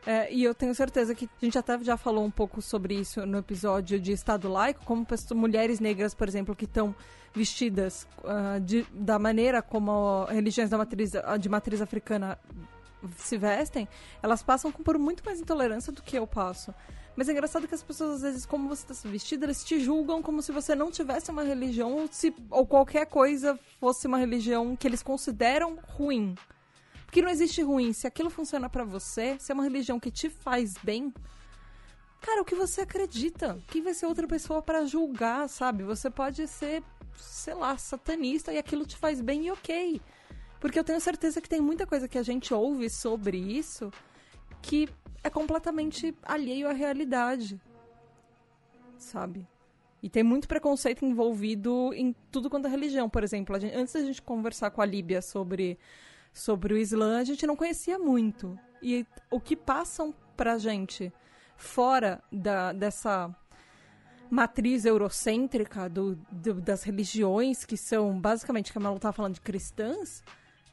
Uh, e eu tenho certeza que a gente até já falou um pouco sobre isso no episódio de Estado Laico, como pessoas, mulheres negras, por exemplo, que estão vestidas uh, de, da maneira como religiões da matriz, de matriz africana se vestem, elas passam por muito mais intolerância do que eu passo. Mas é engraçado que as pessoas, às vezes, como você está vestida, eles te julgam como se você não tivesse uma religião ou, se, ou qualquer coisa fosse uma religião que eles consideram ruim. Porque não existe ruim. Se aquilo funciona para você, se é uma religião que te faz bem, cara, o que você acredita? Quem vai ser outra pessoa para julgar, sabe? Você pode ser, sei lá, satanista e aquilo te faz bem e ok. Porque eu tenho certeza que tem muita coisa que a gente ouve sobre isso que é completamente alheio à realidade. Sabe? E tem muito preconceito envolvido em tudo quanto é religião. Por exemplo, gente, antes da gente conversar com a Líbia sobre, sobre o Islã, a gente não conhecia muito. E o que passam pra gente fora da, dessa matriz eurocêntrica do, do, das religiões, que são basicamente, que a Malu estava falando de cristãs,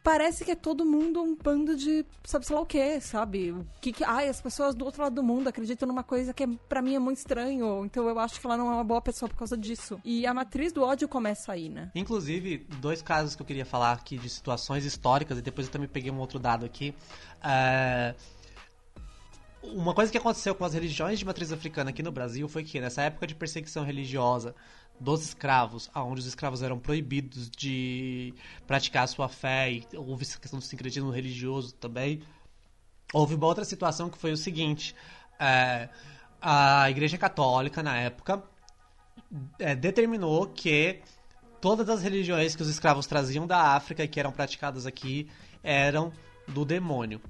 parece que é todo mundo um bando de sabe sei lá o que, sabe? O que, que ai, as pessoas do outro lado do mundo acreditam numa coisa que é, para mim é muito estranho, então eu acho que ela não é uma boa pessoa por causa disso. E a matriz do ódio começa aí, né? Inclusive, dois casos que eu queria falar aqui de situações históricas e depois eu também peguei um outro dado aqui. Uh uma coisa que aconteceu com as religiões de matriz africana aqui no Brasil foi que nessa época de perseguição religiosa dos escravos, onde os escravos eram proibidos de praticar a sua fé e houve essa questão do sincretismo religioso também. Houve uma outra situação que foi o seguinte: é, a Igreja Católica, na época, é, determinou que todas as religiões que os escravos traziam da África e que eram praticadas aqui eram do demônio.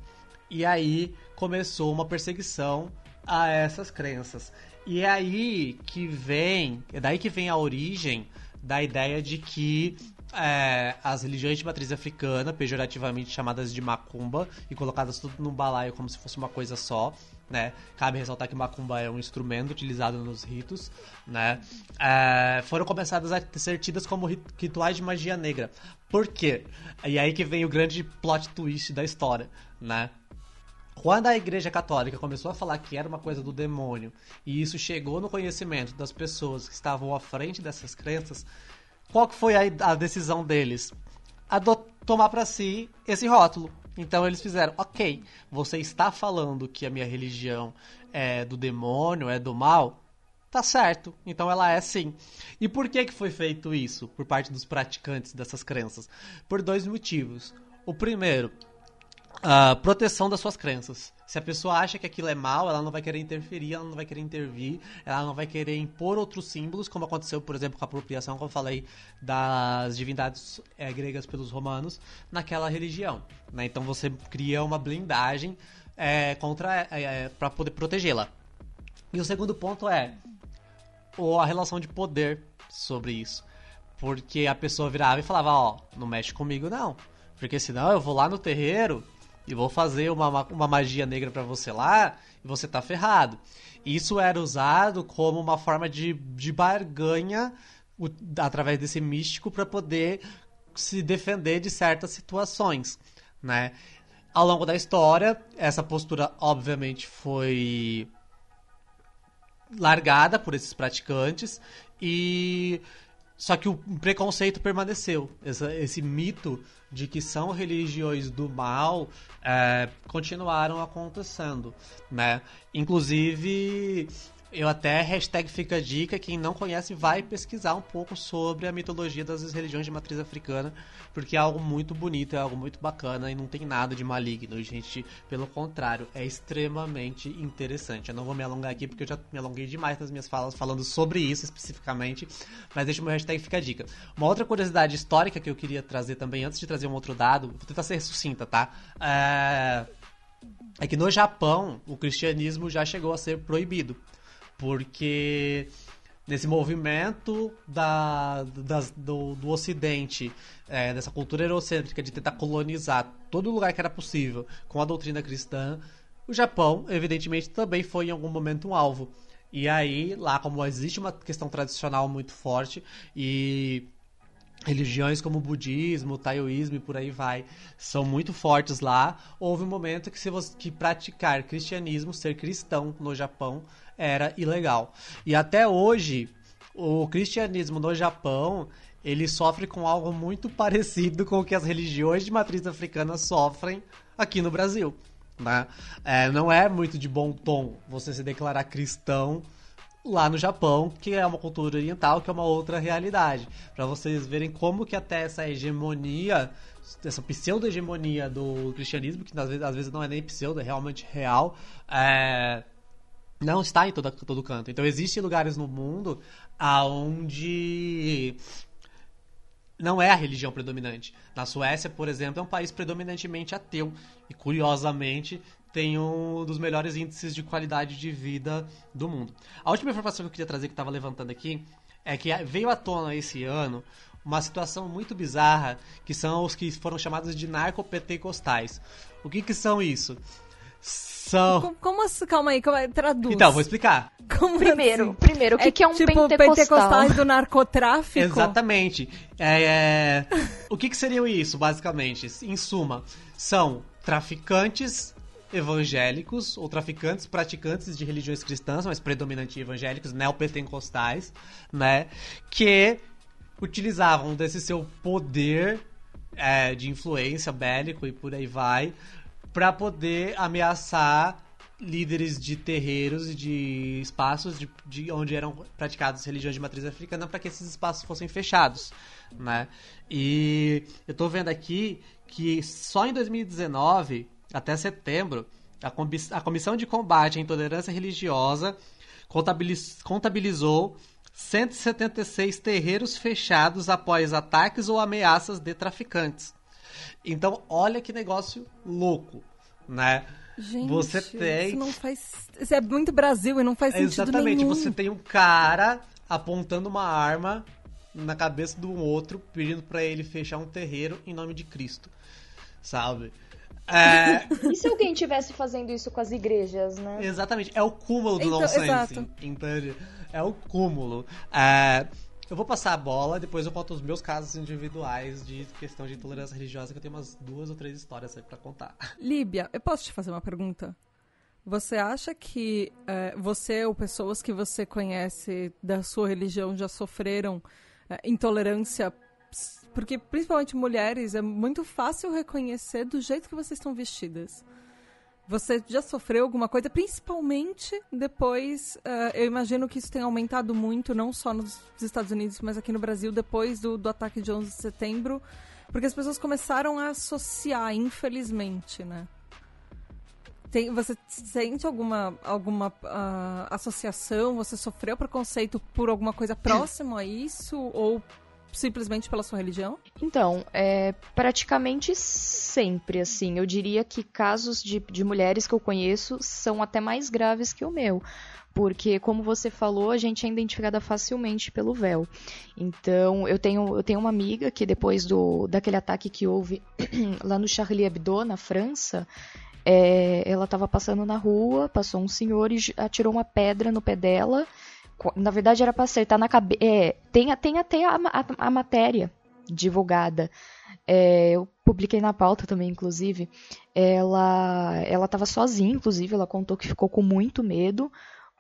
E aí começou uma perseguição a essas crenças. E é aí que vem, é daí que vem a origem da ideia de que é, as religiões de matriz africana, pejorativamente chamadas de macumba, e colocadas tudo num balaio como se fosse uma coisa só, né? Cabe ressaltar que macumba é um instrumento utilizado nos ritos, né? É, foram começadas a ser tidas como rituais de magia negra. Por quê? E aí que vem o grande plot twist da história, né? Quando a Igreja Católica começou a falar que era uma coisa do demônio e isso chegou no conhecimento das pessoas que estavam à frente dessas crenças, qual que foi a, a decisão deles? A do, tomar para si esse rótulo. Então eles fizeram, ok, você está falando que a minha religião é do demônio, é do mal, tá certo. Então ela é sim. E por que, que foi feito isso por parte dos praticantes dessas crenças? Por dois motivos. O primeiro, a proteção das suas crenças. Se a pessoa acha que aquilo é mal, ela não vai querer interferir, ela não vai querer intervir, ela não vai querer impor outros símbolos, como aconteceu, por exemplo, com a apropriação, como eu falei, das divindades é, gregas pelos romanos, naquela religião. Né? Então você cria uma blindagem é, contra é, para poder protegê-la. E o segundo ponto é ou a relação de poder sobre isso. Porque a pessoa virava e falava, ó, não mexe comigo não. Porque senão eu vou lá no terreiro e vou fazer uma, uma magia negra para você lá e você tá ferrado. Isso era usado como uma forma de, de barganha o, através desse místico para poder se defender de certas situações, né? Ao longo da história, essa postura obviamente foi largada por esses praticantes e só que o preconceito permaneceu. Essa, esse mito de que são religiões do mal é, continuaram acontecendo, né? Inclusive eu até hashtag fica dica, quem não conhece vai pesquisar um pouco sobre a mitologia das religiões de matriz africana, porque é algo muito bonito, é algo muito bacana e não tem nada de maligno, gente. Pelo contrário, é extremamente interessante. Eu não vou me alongar aqui porque eu já me alonguei demais nas minhas falas falando sobre isso especificamente, mas deixa o meu hashtag fica dica. Uma outra curiosidade histórica que eu queria trazer também, antes de trazer um outro dado, vou tentar ser sucinta, tá? É, é que no Japão o cristianismo já chegou a ser proibido porque nesse movimento da, das, do, do Ocidente, é, dessa cultura eurocêntrica de tentar colonizar todo lugar que era possível com a doutrina cristã, o Japão, evidentemente, também foi em algum momento um alvo. E aí, lá como existe uma questão tradicional muito forte e religiões como o budismo, o taoísmo e por aí vai, são muito fortes lá. Houve um momento que se você que praticar cristianismo, ser cristão no Japão era ilegal. E até hoje, o cristianismo no Japão, ele sofre com algo muito parecido com o que as religiões de matriz africana sofrem aqui no Brasil. Né? É, não é muito de bom tom você se declarar cristão lá no Japão, que é uma cultura oriental, que é uma outra realidade. Para vocês verem como que até essa hegemonia, essa pseudo-hegemonia do cristianismo, que às vezes, às vezes não é nem pseudo, é realmente real, é, não está em todo, todo canto. Então existem lugares no mundo aonde não é a religião predominante. Na Suécia, por exemplo, é um país predominantemente ateu e curiosamente tem um dos melhores índices de qualidade de vida do mundo. A última informação que eu queria trazer que estava levantando aqui é que veio à tona esse ano uma situação muito bizarra que são os que foram chamados de narcopentecostais. O que que são isso? Como, como assim? Calma aí, calma aí, traduz. Então, vou explicar. Como primeiro, assim? primeiro, o que é, que é um tipo, pentecostal? pentecostais do narcotráfico? Exatamente. É, é... o que, que seriam isso, basicamente? Em suma, são traficantes evangélicos ou traficantes praticantes de religiões cristãs, mas predominantemente evangélicos, neopentecostais, né? Que utilizavam desse seu poder é, de influência bélico e por aí vai para poder ameaçar líderes de terreiros e de espaços de, de onde eram praticadas religiões de matriz africana para que esses espaços fossem fechados, né? E eu estou vendo aqui que só em 2019, até setembro, a, a Comissão de Combate à Intolerância Religiosa contabiliz, contabilizou 176 terreiros fechados após ataques ou ameaças de traficantes. Então, olha que negócio louco, né? Gente, você tem. Isso não faz. Isso é muito Brasil e não faz sentido Exatamente, nenhum. você tem um cara apontando uma arma na cabeça do outro, pedindo para ele fechar um terreiro em nome de Cristo. Sabe? É... e se alguém tivesse fazendo isso com as igrejas, né? Exatamente, é o cúmulo do então, nonsense. Entende? É o cúmulo. É... Eu vou passar a bola, depois eu conto os meus casos individuais de questão de intolerância religiosa, que eu tenho umas duas ou três histórias aí pra contar. Líbia, eu posso te fazer uma pergunta? Você acha que é, você ou pessoas que você conhece da sua religião já sofreram é, intolerância? Porque, principalmente mulheres, é muito fácil reconhecer do jeito que vocês estão vestidas. Você já sofreu alguma coisa, principalmente depois, uh, eu imagino que isso tem aumentado muito, não só nos Estados Unidos, mas aqui no Brasil, depois do, do ataque de 11 de setembro, porque as pessoas começaram a associar, infelizmente, né? Tem, você sente alguma, alguma uh, associação? Você sofreu preconceito por alguma coisa próxima a isso? Ou simplesmente pela sua religião? Então, é praticamente sempre, assim. Eu diria que casos de, de mulheres que eu conheço são até mais graves que o meu. Porque, como você falou, a gente é identificada facilmente pelo véu. Então, eu tenho, eu tenho uma amiga que depois do, daquele ataque que houve lá no Charlie Hebdo, na França, é, ela estava passando na rua, passou um senhor e atirou uma pedra no pé dela na verdade era para acertar na cabeça. É, tem, tem até a, a, a matéria divulgada. É, eu publiquei na pauta também, inclusive. Ela ela estava sozinha, inclusive, ela contou que ficou com muito medo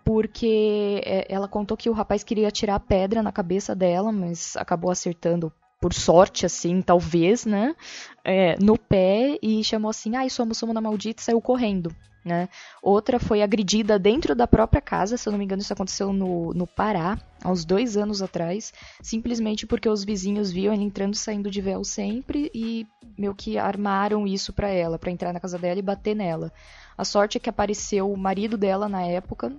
porque é, ela contou que o rapaz queria tirar a pedra na cabeça dela, mas acabou acertando por sorte, assim, talvez, né? É, no pé e chamou assim, ai, sua muçulmana maldita, e saiu correndo. Né? Outra foi agredida dentro da própria casa, se eu não me engano, isso aconteceu no, no Pará, há uns dois anos atrás, simplesmente porque os vizinhos viam ela entrando e saindo de véu sempre e meio que armaram isso para ela, para entrar na casa dela e bater nela. A sorte é que apareceu o marido dela na época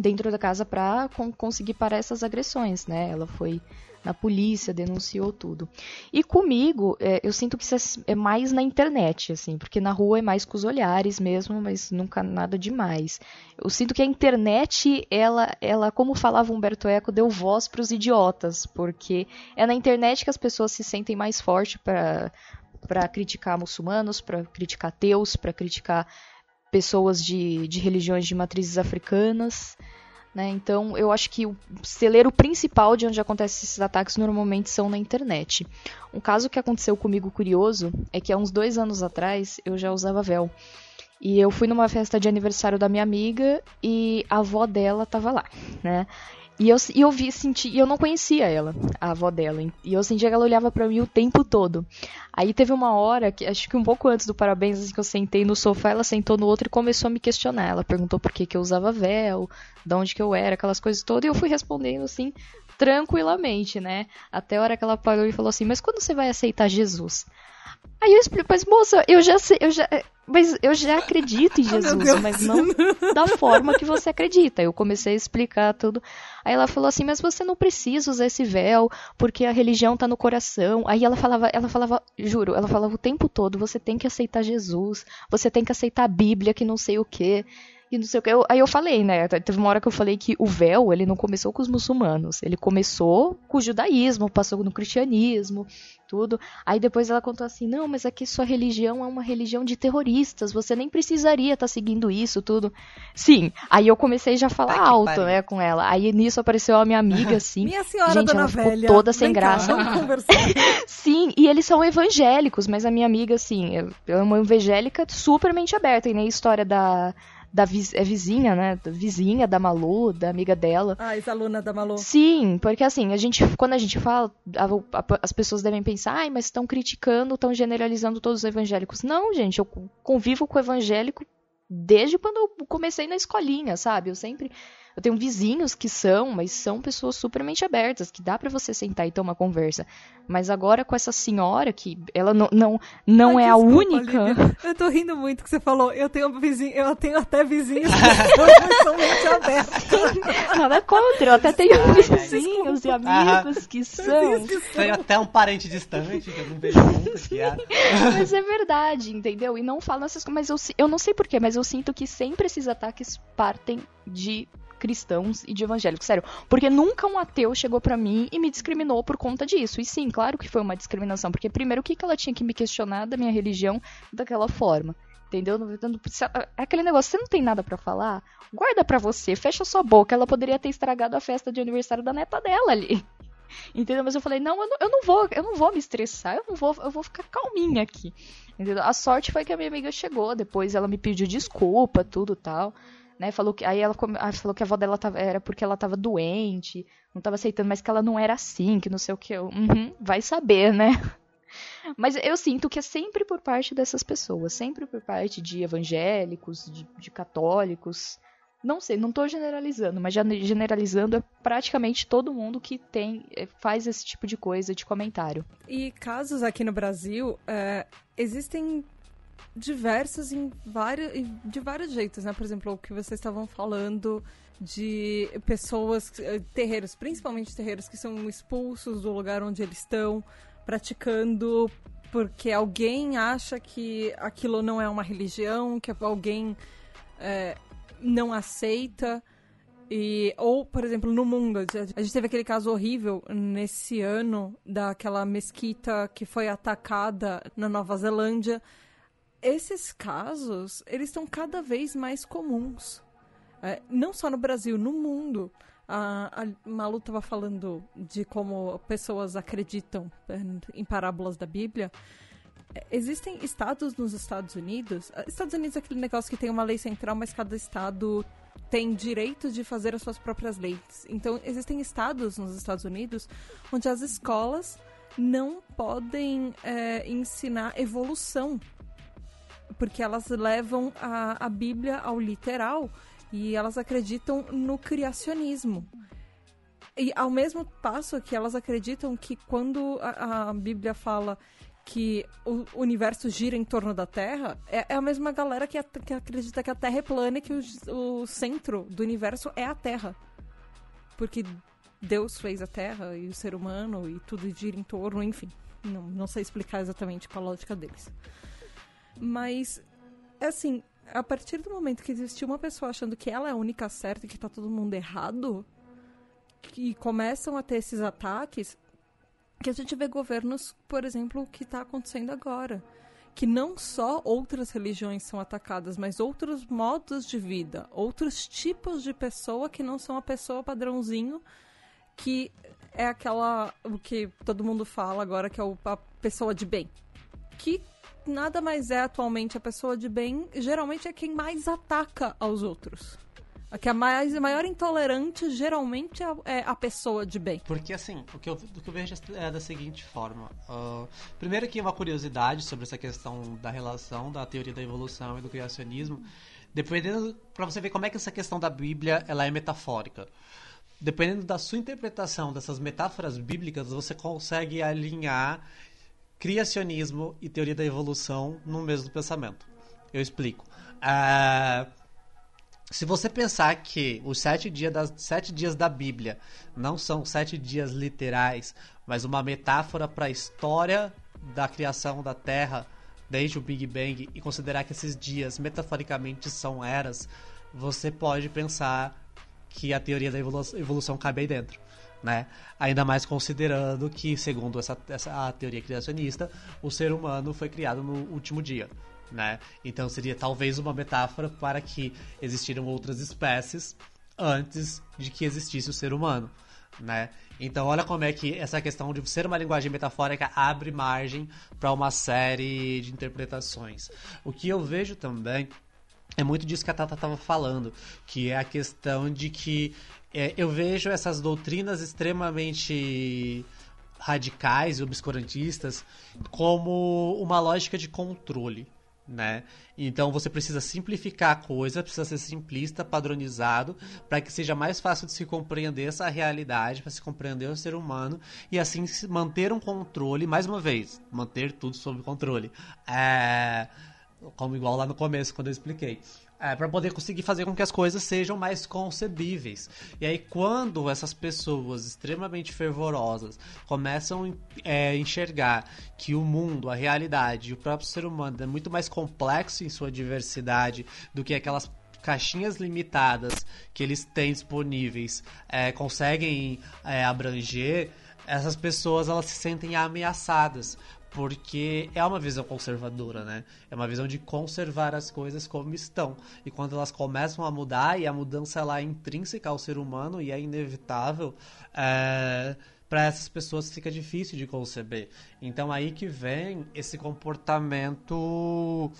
dentro da casa para conseguir parar essas agressões, né? Ela foi na polícia, denunciou tudo. E comigo, é, eu sinto que isso é, é mais na internet, assim, porque na rua é mais com os olhares mesmo, mas nunca nada demais. Eu sinto que a internet, ela, ela como falava Humberto Eco, deu voz para os idiotas, porque é na internet que as pessoas se sentem mais fortes para para criticar muçulmanos, para criticar ateus, para criticar pessoas de, de religiões de matrizes africanas. Né? Então, eu acho que o celeiro principal de onde acontecem esses ataques normalmente são na internet. Um caso que aconteceu comigo curioso é que há uns dois anos atrás eu já usava véu. E eu fui numa festa de aniversário da minha amiga e a avó dela estava lá, né? E eu, e eu vi, senti, e eu não conhecia ela, a avó dela. E eu sentia que ela olhava para mim o tempo todo. Aí teve uma hora, que acho que um pouco antes do parabéns, assim, que eu sentei no sofá, ela sentou no outro e começou a me questionar. Ela perguntou por que, que eu usava véu, de onde que eu era, aquelas coisas todas. E eu fui respondendo assim, tranquilamente, né? Até a hora que ela parou e falou assim: Mas quando você vai aceitar Jesus? Aí eu explico, mas moça, eu já sei, eu já, mas eu já acredito em Jesus, mas não da forma que você acredita. Eu comecei a explicar tudo. Aí ela falou assim, mas você não precisa usar esse véu, porque a religião tá no coração. Aí ela falava, ela falava, juro, ela falava o tempo todo, você tem que aceitar Jesus, você tem que aceitar a Bíblia, que não sei o quê e não sei o que. Eu, aí eu falei, né? Teve uma hora que eu falei que o véu, ele não começou com os muçulmanos. Ele começou com o judaísmo, passou no cristianismo, tudo. Aí depois ela contou assim: não, mas aqui sua religião é uma religião de terroristas. Você nem precisaria estar tá seguindo isso, tudo. Sim. Aí eu comecei já a falar Ai, alto, né, com ela. Aí nisso apareceu a minha amiga, assim. minha senhora, Gente, dona ela velha. ficou toda sem graça. Cá. Sim, e eles são evangélicos, mas a minha amiga, assim, ela é uma evangélica super mente aberta. E nem a história da da viz, é vizinha, né? Vizinha da Malu, da amiga dela. Ah, ex-aluna da Malu. Sim, porque assim, a gente, quando a gente fala, a, a, as pessoas devem pensar, ai, mas estão criticando, estão generalizando todos os evangélicos. Não, gente, eu convivo com o evangélico desde quando eu comecei na escolinha, sabe? Eu sempre eu tenho vizinhos que são, mas são pessoas supermente abertas, que dá para você sentar e ter uma conversa. Mas agora com essa senhora, que ela não, não, não Ai, é desculpa, a única. Lívia. Eu tô rindo muito que você falou. Eu tenho vizinho, eu tenho até vizinhos que são mente abertas. Nada contra, eu até tenho Ai, vizinhos e amigos que são. Tem até um parente distante que eu não vejo que é. Mas é verdade, entendeu? E não falam essas coisas. Mas eu, eu não sei porquê, mas eu sinto que sempre esses ataques partem de cristãos e de evangélicos. Sério, porque nunca um ateu chegou para mim e me discriminou por conta disso. E sim, claro que foi uma discriminação, porque primeiro o que, que ela tinha que me questionar da minha religião daquela forma? Entendeu? Aquele negócio, você não tem nada para falar? Guarda pra você, fecha sua boca. Ela poderia ter estragado a festa de aniversário da neta dela ali. Entendeu? Mas eu falei, não, eu não, eu não vou, eu não vou me estressar, eu não vou, eu vou ficar calminha aqui. Entendeu? A sorte foi que a minha amiga chegou, depois ela me pediu desculpa, tudo tal né? Falou que aí ela ah, falou que a avó dela tava, era porque ela tava doente, não tava aceitando, mas que ela não era assim, que não sei o que. Eu, uhum, vai saber, né? Mas eu sinto que é sempre por parte dessas pessoas, sempre por parte de evangélicos, de, de católicos. Não sei, não estou generalizando, mas generalizando é praticamente todo mundo que tem é, faz esse tipo de coisa de comentário. E casos aqui no Brasil, é, existem diversos em vários, de vários jeitos, né? Por exemplo, o que vocês estavam falando de pessoas, eh, terreiros, principalmente terreiros que são expulsos do lugar onde eles estão, praticando porque alguém acha que aquilo não é uma religião, que alguém é, não aceita. E, ou, por exemplo, no mundo, a gente teve aquele caso horrível nesse ano daquela mesquita que foi atacada na Nova Zelândia esses casos, eles estão cada vez mais comuns. É, não só no Brasil, no mundo. A, a Malu estava falando de como pessoas acreditam em parábolas da Bíblia. É, existem estados nos Estados Unidos. É, Estados Unidos é aquele negócio que tem uma lei central, mas cada estado tem direito de fazer as suas próprias leis. Então, existem estados nos Estados Unidos onde as escolas não podem é, ensinar evolução porque elas levam a, a Bíblia ao literal e elas acreditam no criacionismo. E ao mesmo passo que elas acreditam que quando a, a Bíblia fala que o universo gira em torno da Terra, é, é a mesma galera que, que, acredita que a Terra é plana e que o, o centro do universo é a Terra. Porque Deus fez a Terra e o ser humano e tudo gira em torno, enfim. Não, não sei explicar exatamente qual a lógica deles. Mas, assim, a partir do momento que existiu uma pessoa achando que ela é a única certa e que tá todo mundo errado, que começam a ter esses ataques, que a gente vê governos, por exemplo, o que está acontecendo agora. Que não só outras religiões são atacadas, mas outros modos de vida, outros tipos de pessoa que não são a pessoa padrãozinho, que é aquela. o que todo mundo fala agora, que é a pessoa de bem. Que nada mais é atualmente a pessoa de bem, geralmente é quem mais ataca aos outros. A que é mais, a maior intolerante geralmente é, é a pessoa de bem. Porque assim, o que eu, o que eu vejo é da seguinte forma. Uh, primeiro aqui uma curiosidade sobre essa questão da relação da teoria da evolução e do criacionismo. Dependendo, para você ver como é que essa questão da Bíblia ela é metafórica. Dependendo da sua interpretação dessas metáforas bíblicas, você consegue alinhar criacionismo e teoria da evolução no mesmo pensamento. Eu explico. Uh, se você pensar que os sete dias, das, sete dias da Bíblia não são sete dias literais, mas uma metáfora para a história da criação da Terra desde o Big Bang e considerar que esses dias metaforicamente são eras, você pode pensar que a teoria da evolução cabe aí dentro né? Ainda mais considerando que, segundo essa, essa teoria criacionista, o ser humano foi criado no último dia, né? Então seria talvez uma metáfora para que existiram outras espécies antes de que existisse o ser humano. Né? Então, olha como é que essa questão de ser uma linguagem metafórica abre margem para uma série de interpretações. O que eu vejo também é muito disso que a Tata estava falando, que é a questão de que é, eu vejo essas doutrinas extremamente radicais e obscurantistas como uma lógica de controle. Né? Então você precisa simplificar a coisa, precisa ser simplista, padronizado, para que seja mais fácil de se compreender essa realidade, para se compreender o ser humano e assim manter um controle, mais uma vez, manter tudo sob controle. É, como igual lá no começo, quando eu expliquei. É, para poder conseguir fazer com que as coisas sejam mais concebíveis. E aí, quando essas pessoas extremamente fervorosas começam a é, enxergar que o mundo, a realidade o próprio ser humano é muito mais complexo em sua diversidade do que aquelas caixinhas limitadas que eles têm disponíveis é, conseguem é, abranger, essas pessoas elas se sentem ameaçadas porque é uma visão conservadora, né? É uma visão de conservar as coisas como estão. E quando elas começam a mudar, e a mudança ela é intrínseca ao ser humano e é inevitável, é, para essas pessoas fica difícil de conceber. Então aí que vem esse comportamento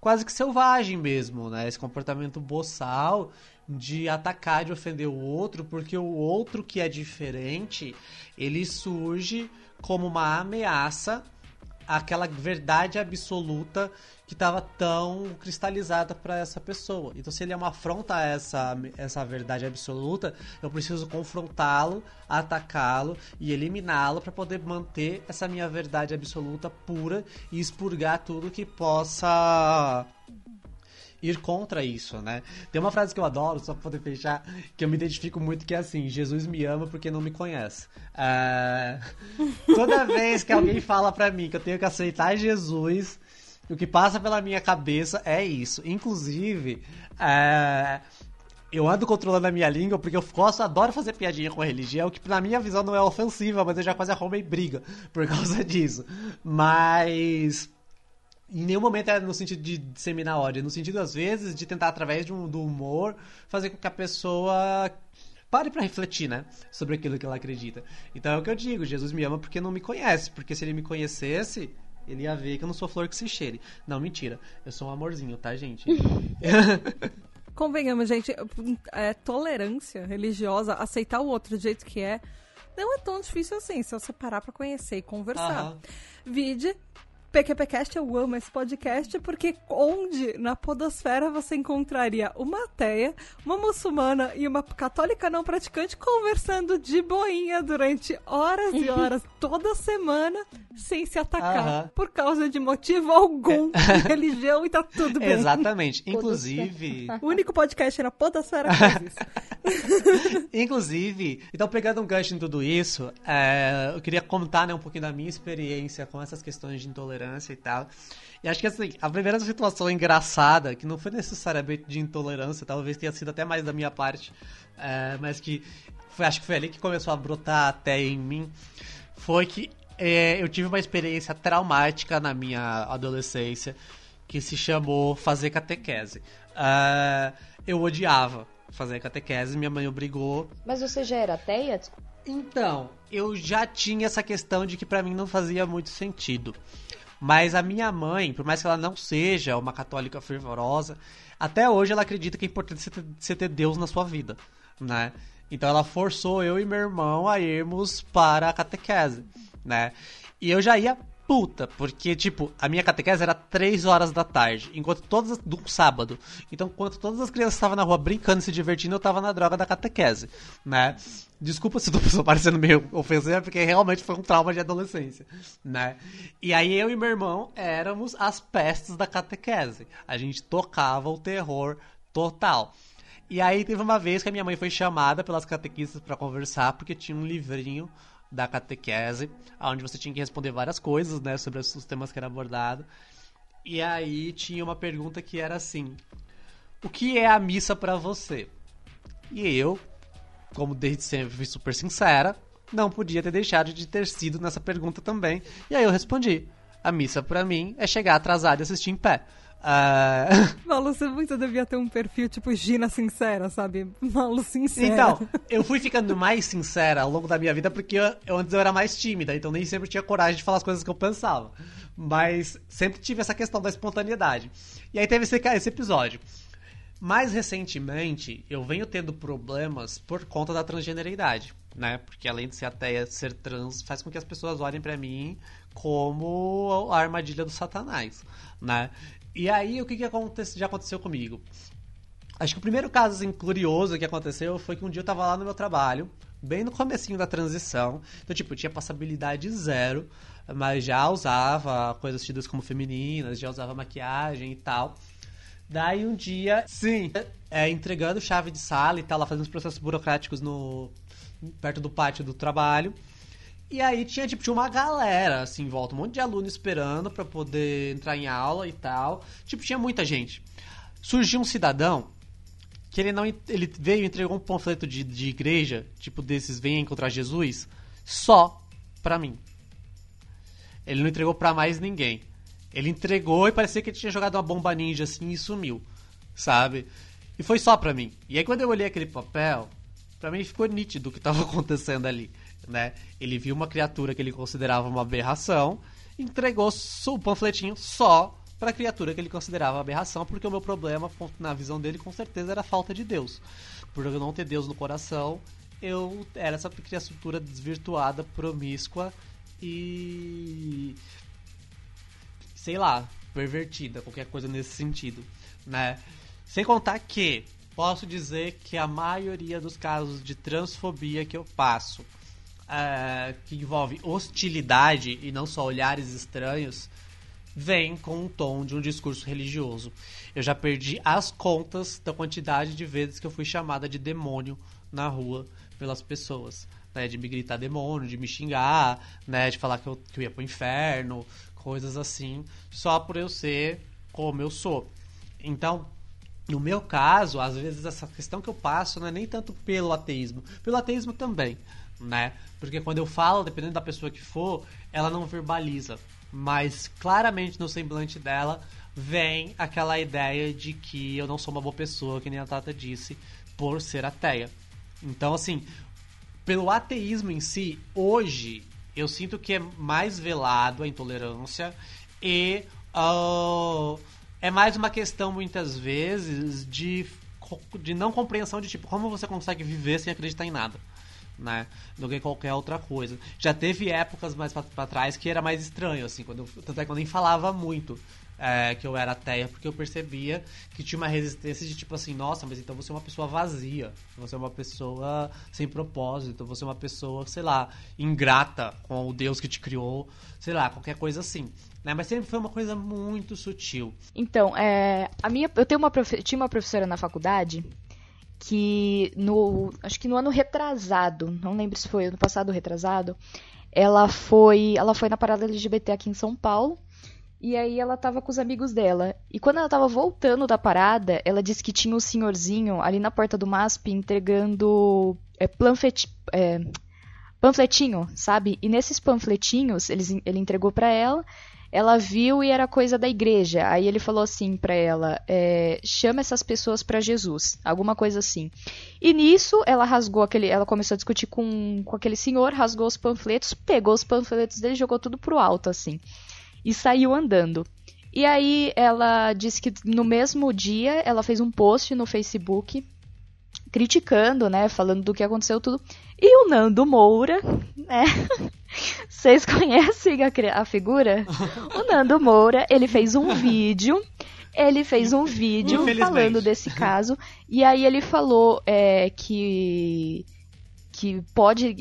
quase que selvagem mesmo, né? Esse comportamento boçal de atacar, de ofender o outro, porque o outro que é diferente, ele surge como uma ameaça aquela verdade absoluta que estava tão cristalizada para essa pessoa. Então, se ele é uma afronta a essa, essa verdade absoluta, eu preciso confrontá-lo, atacá-lo e eliminá-lo para poder manter essa minha verdade absoluta pura e expurgar tudo que possa ir contra isso, né? Tem uma frase que eu adoro, só pra poder fechar, que eu me identifico muito, que é assim: Jesus me ama porque não me conhece. Uh, toda vez que alguém fala pra mim que eu tenho que aceitar Jesus, o que passa pela minha cabeça é isso. Inclusive, uh, eu ando controlando a minha língua porque eu gosto, adoro fazer piadinha com a religião, que na minha visão não é ofensiva, mas eu já quase arrumei briga por causa disso. Mas em nenhum momento é no sentido de disseminar ódio, é no sentido, às vezes, de tentar, através de um, do humor, fazer com que a pessoa pare para refletir, né? Sobre aquilo que ela acredita. Então é o que eu digo, Jesus me ama porque não me conhece. Porque se ele me conhecesse, ele ia ver que eu não sou flor que se cheire. Não, mentira. Eu sou um amorzinho, tá, gente? Convenhamos, gente, é, tolerância religiosa, aceitar o outro do jeito que é, não é tão difícil assim, se você parar pra conhecer e conversar. Uhum. Vide PQPcast, eu amo esse podcast, porque onde na podosfera você encontraria uma ateia, uma muçulmana e uma católica não praticante conversando de boinha durante horas e horas, toda semana, sem se atacar, por causa de motivo algum de religião e tá tudo bem. Exatamente. Inclusive... o único podcast na podosfera que faz isso. Inclusive, então pegando um gancho em tudo isso, é, eu queria contar né, um pouquinho da minha experiência com essas questões de intolerância intolerância e tal. E acho que assim, a primeira situação engraçada, que não foi necessariamente de intolerância, talvez tenha sido até mais da minha parte, é, mas que foi, acho que foi ali que começou a brotar até em mim, foi que é, eu tive uma experiência traumática na minha adolescência que se chamou fazer catequese. Uh, eu odiava fazer catequese, minha mãe obrigou. Mas você já era ateia? Então, eu já tinha essa questão de que para mim não fazia muito sentido. Mas a minha mãe, por mais que ela não seja uma católica fervorosa, até hoje ela acredita que é importante você ter, você ter Deus na sua vida, né? Então ela forçou eu e meu irmão a irmos para a catequese, né? E eu já ia puta, porque, tipo, a minha catequese era 3 horas da tarde, enquanto todas do sábado. Então, enquanto todas as crianças estavam na rua brincando, se divertindo, eu tava na droga da catequese, né? Desculpa se tô parecendo meio ofensivo, porque realmente foi um trauma de adolescência, né? E aí eu e meu irmão éramos as pestes da catequese. A gente tocava o terror total. E aí teve uma vez que a minha mãe foi chamada pelas catequistas para conversar, porque tinha um livrinho da catequese, onde você tinha que responder várias coisas, né, sobre os temas que eram abordados. E aí tinha uma pergunta que era assim: O que é a missa para você? E eu, como desde sempre fui super sincera, não podia ter deixado de ter sido nessa pergunta também. E aí eu respondi: A missa para mim é chegar atrasado e assistir em pé. Uh... Malu, você muito devia ter um perfil tipo Gina sincera, sabe? Malu sincera. Então, eu fui ficando mais sincera ao longo da minha vida porque eu, eu, antes eu era mais tímida, então nem sempre tinha coragem de falar as coisas que eu pensava. Mas sempre tive essa questão da espontaneidade. E aí teve esse, esse episódio. Mais recentemente, eu venho tendo problemas por conta da transgeneridade, né? Porque além de ser até ser trans, faz com que as pessoas olhem para mim como a armadilha do satanás, né? E aí, o que, que aconteceu, já aconteceu comigo? Acho que o primeiro caso assim, curioso que aconteceu foi que um dia eu tava lá no meu trabalho, bem no comecinho da transição. Então, tipo, tinha passabilidade zero, mas já usava coisas tidas como femininas, já usava maquiagem e tal. Daí um dia, sim, é, entregando chave de sala e tal, lá fazendo os processos burocráticos no perto do pátio do trabalho. E aí tinha, tipo, tinha uma galera, assim, em volta, um monte de aluno esperando para poder entrar em aula e tal. Tipo, tinha muita gente. Surgiu um cidadão que ele não ele veio e entregou um panfleto de, de igreja, tipo desses venha encontrar Jesus, só pra mim. Ele não entregou pra mais ninguém. Ele entregou e parecia que ele tinha jogado uma bomba ninja assim e sumiu, sabe? E foi só pra mim. E aí quando eu olhei aquele papel, pra mim ficou nítido o que tava acontecendo ali né? Ele viu uma criatura que ele considerava uma aberração, entregou o panfletinho só para a criatura que ele considerava aberração, porque o meu problema, na visão dele, com certeza era a falta de Deus. Por eu não ter Deus no coração, eu era essa criatura desvirtuada, promíscua e sei lá, pervertida, qualquer coisa nesse sentido, né? Sem contar que posso dizer que a maioria dos casos de transfobia que eu passo, é, que envolve hostilidade e não só olhares estranhos, vem com um tom de um discurso religioso. Eu já perdi as contas da quantidade de vezes que eu fui chamada de demônio na rua pelas pessoas. Né, de me gritar demônio, de me xingar, né, de falar que eu, que eu ia pro inferno, coisas assim, só por eu ser como eu sou. Então, no meu caso, às vezes essa questão que eu passo não é nem tanto pelo ateísmo, pelo ateísmo também, né? Porque quando eu falo, dependendo da pessoa que for, ela não verbaliza, mas claramente no semblante dela vem aquela ideia de que eu não sou uma boa pessoa, que nem a Tata disse, por ser ateia. Então, assim, pelo ateísmo em si, hoje eu sinto que é mais velado a intolerância e uh, é mais uma questão muitas vezes de, de não compreensão de tipo como você consegue viver sem acreditar em nada né? Do que qualquer outra coisa. Já teve épocas mais para trás que era mais estranho, assim, quando eu, tanto é que eu nem falava muito é, que eu era ateia, porque eu percebia que tinha uma resistência de tipo assim, nossa, mas então você é uma pessoa vazia, você é uma pessoa sem propósito, você é uma pessoa, sei lá, ingrata com o Deus que te criou, sei lá, qualquer coisa assim. Né? Mas sempre foi uma coisa muito sutil. Então, é, a minha, eu tenho uma profe, tinha uma professora na faculdade que no acho que no ano retrasado, não lembro se foi ano passado ou retrasado, ela foi, ela foi na parada LGBT aqui em São Paulo. E aí ela tava com os amigos dela. E quando ela tava voltando da parada, ela disse que tinha um senhorzinho ali na porta do MASP entregando é, planfet, é, panfletinho, sabe? E nesses panfletinhos ele, ele entregou para ela ela viu e era coisa da igreja. Aí ele falou assim para ela: é, chama essas pessoas para Jesus, alguma coisa assim. E nisso ela rasgou aquele, ela começou a discutir com, com aquele senhor, rasgou os panfletos, pegou os panfletos dele, jogou tudo pro alto assim e saiu andando. E aí ela disse que no mesmo dia ela fez um post no Facebook criticando, né, falando do que aconteceu tudo. E o Nando Moura, né? Vocês conhecem a, a figura? O Nando Moura, ele fez um vídeo ele fez um vídeo falando desse caso e aí ele falou é, que que pode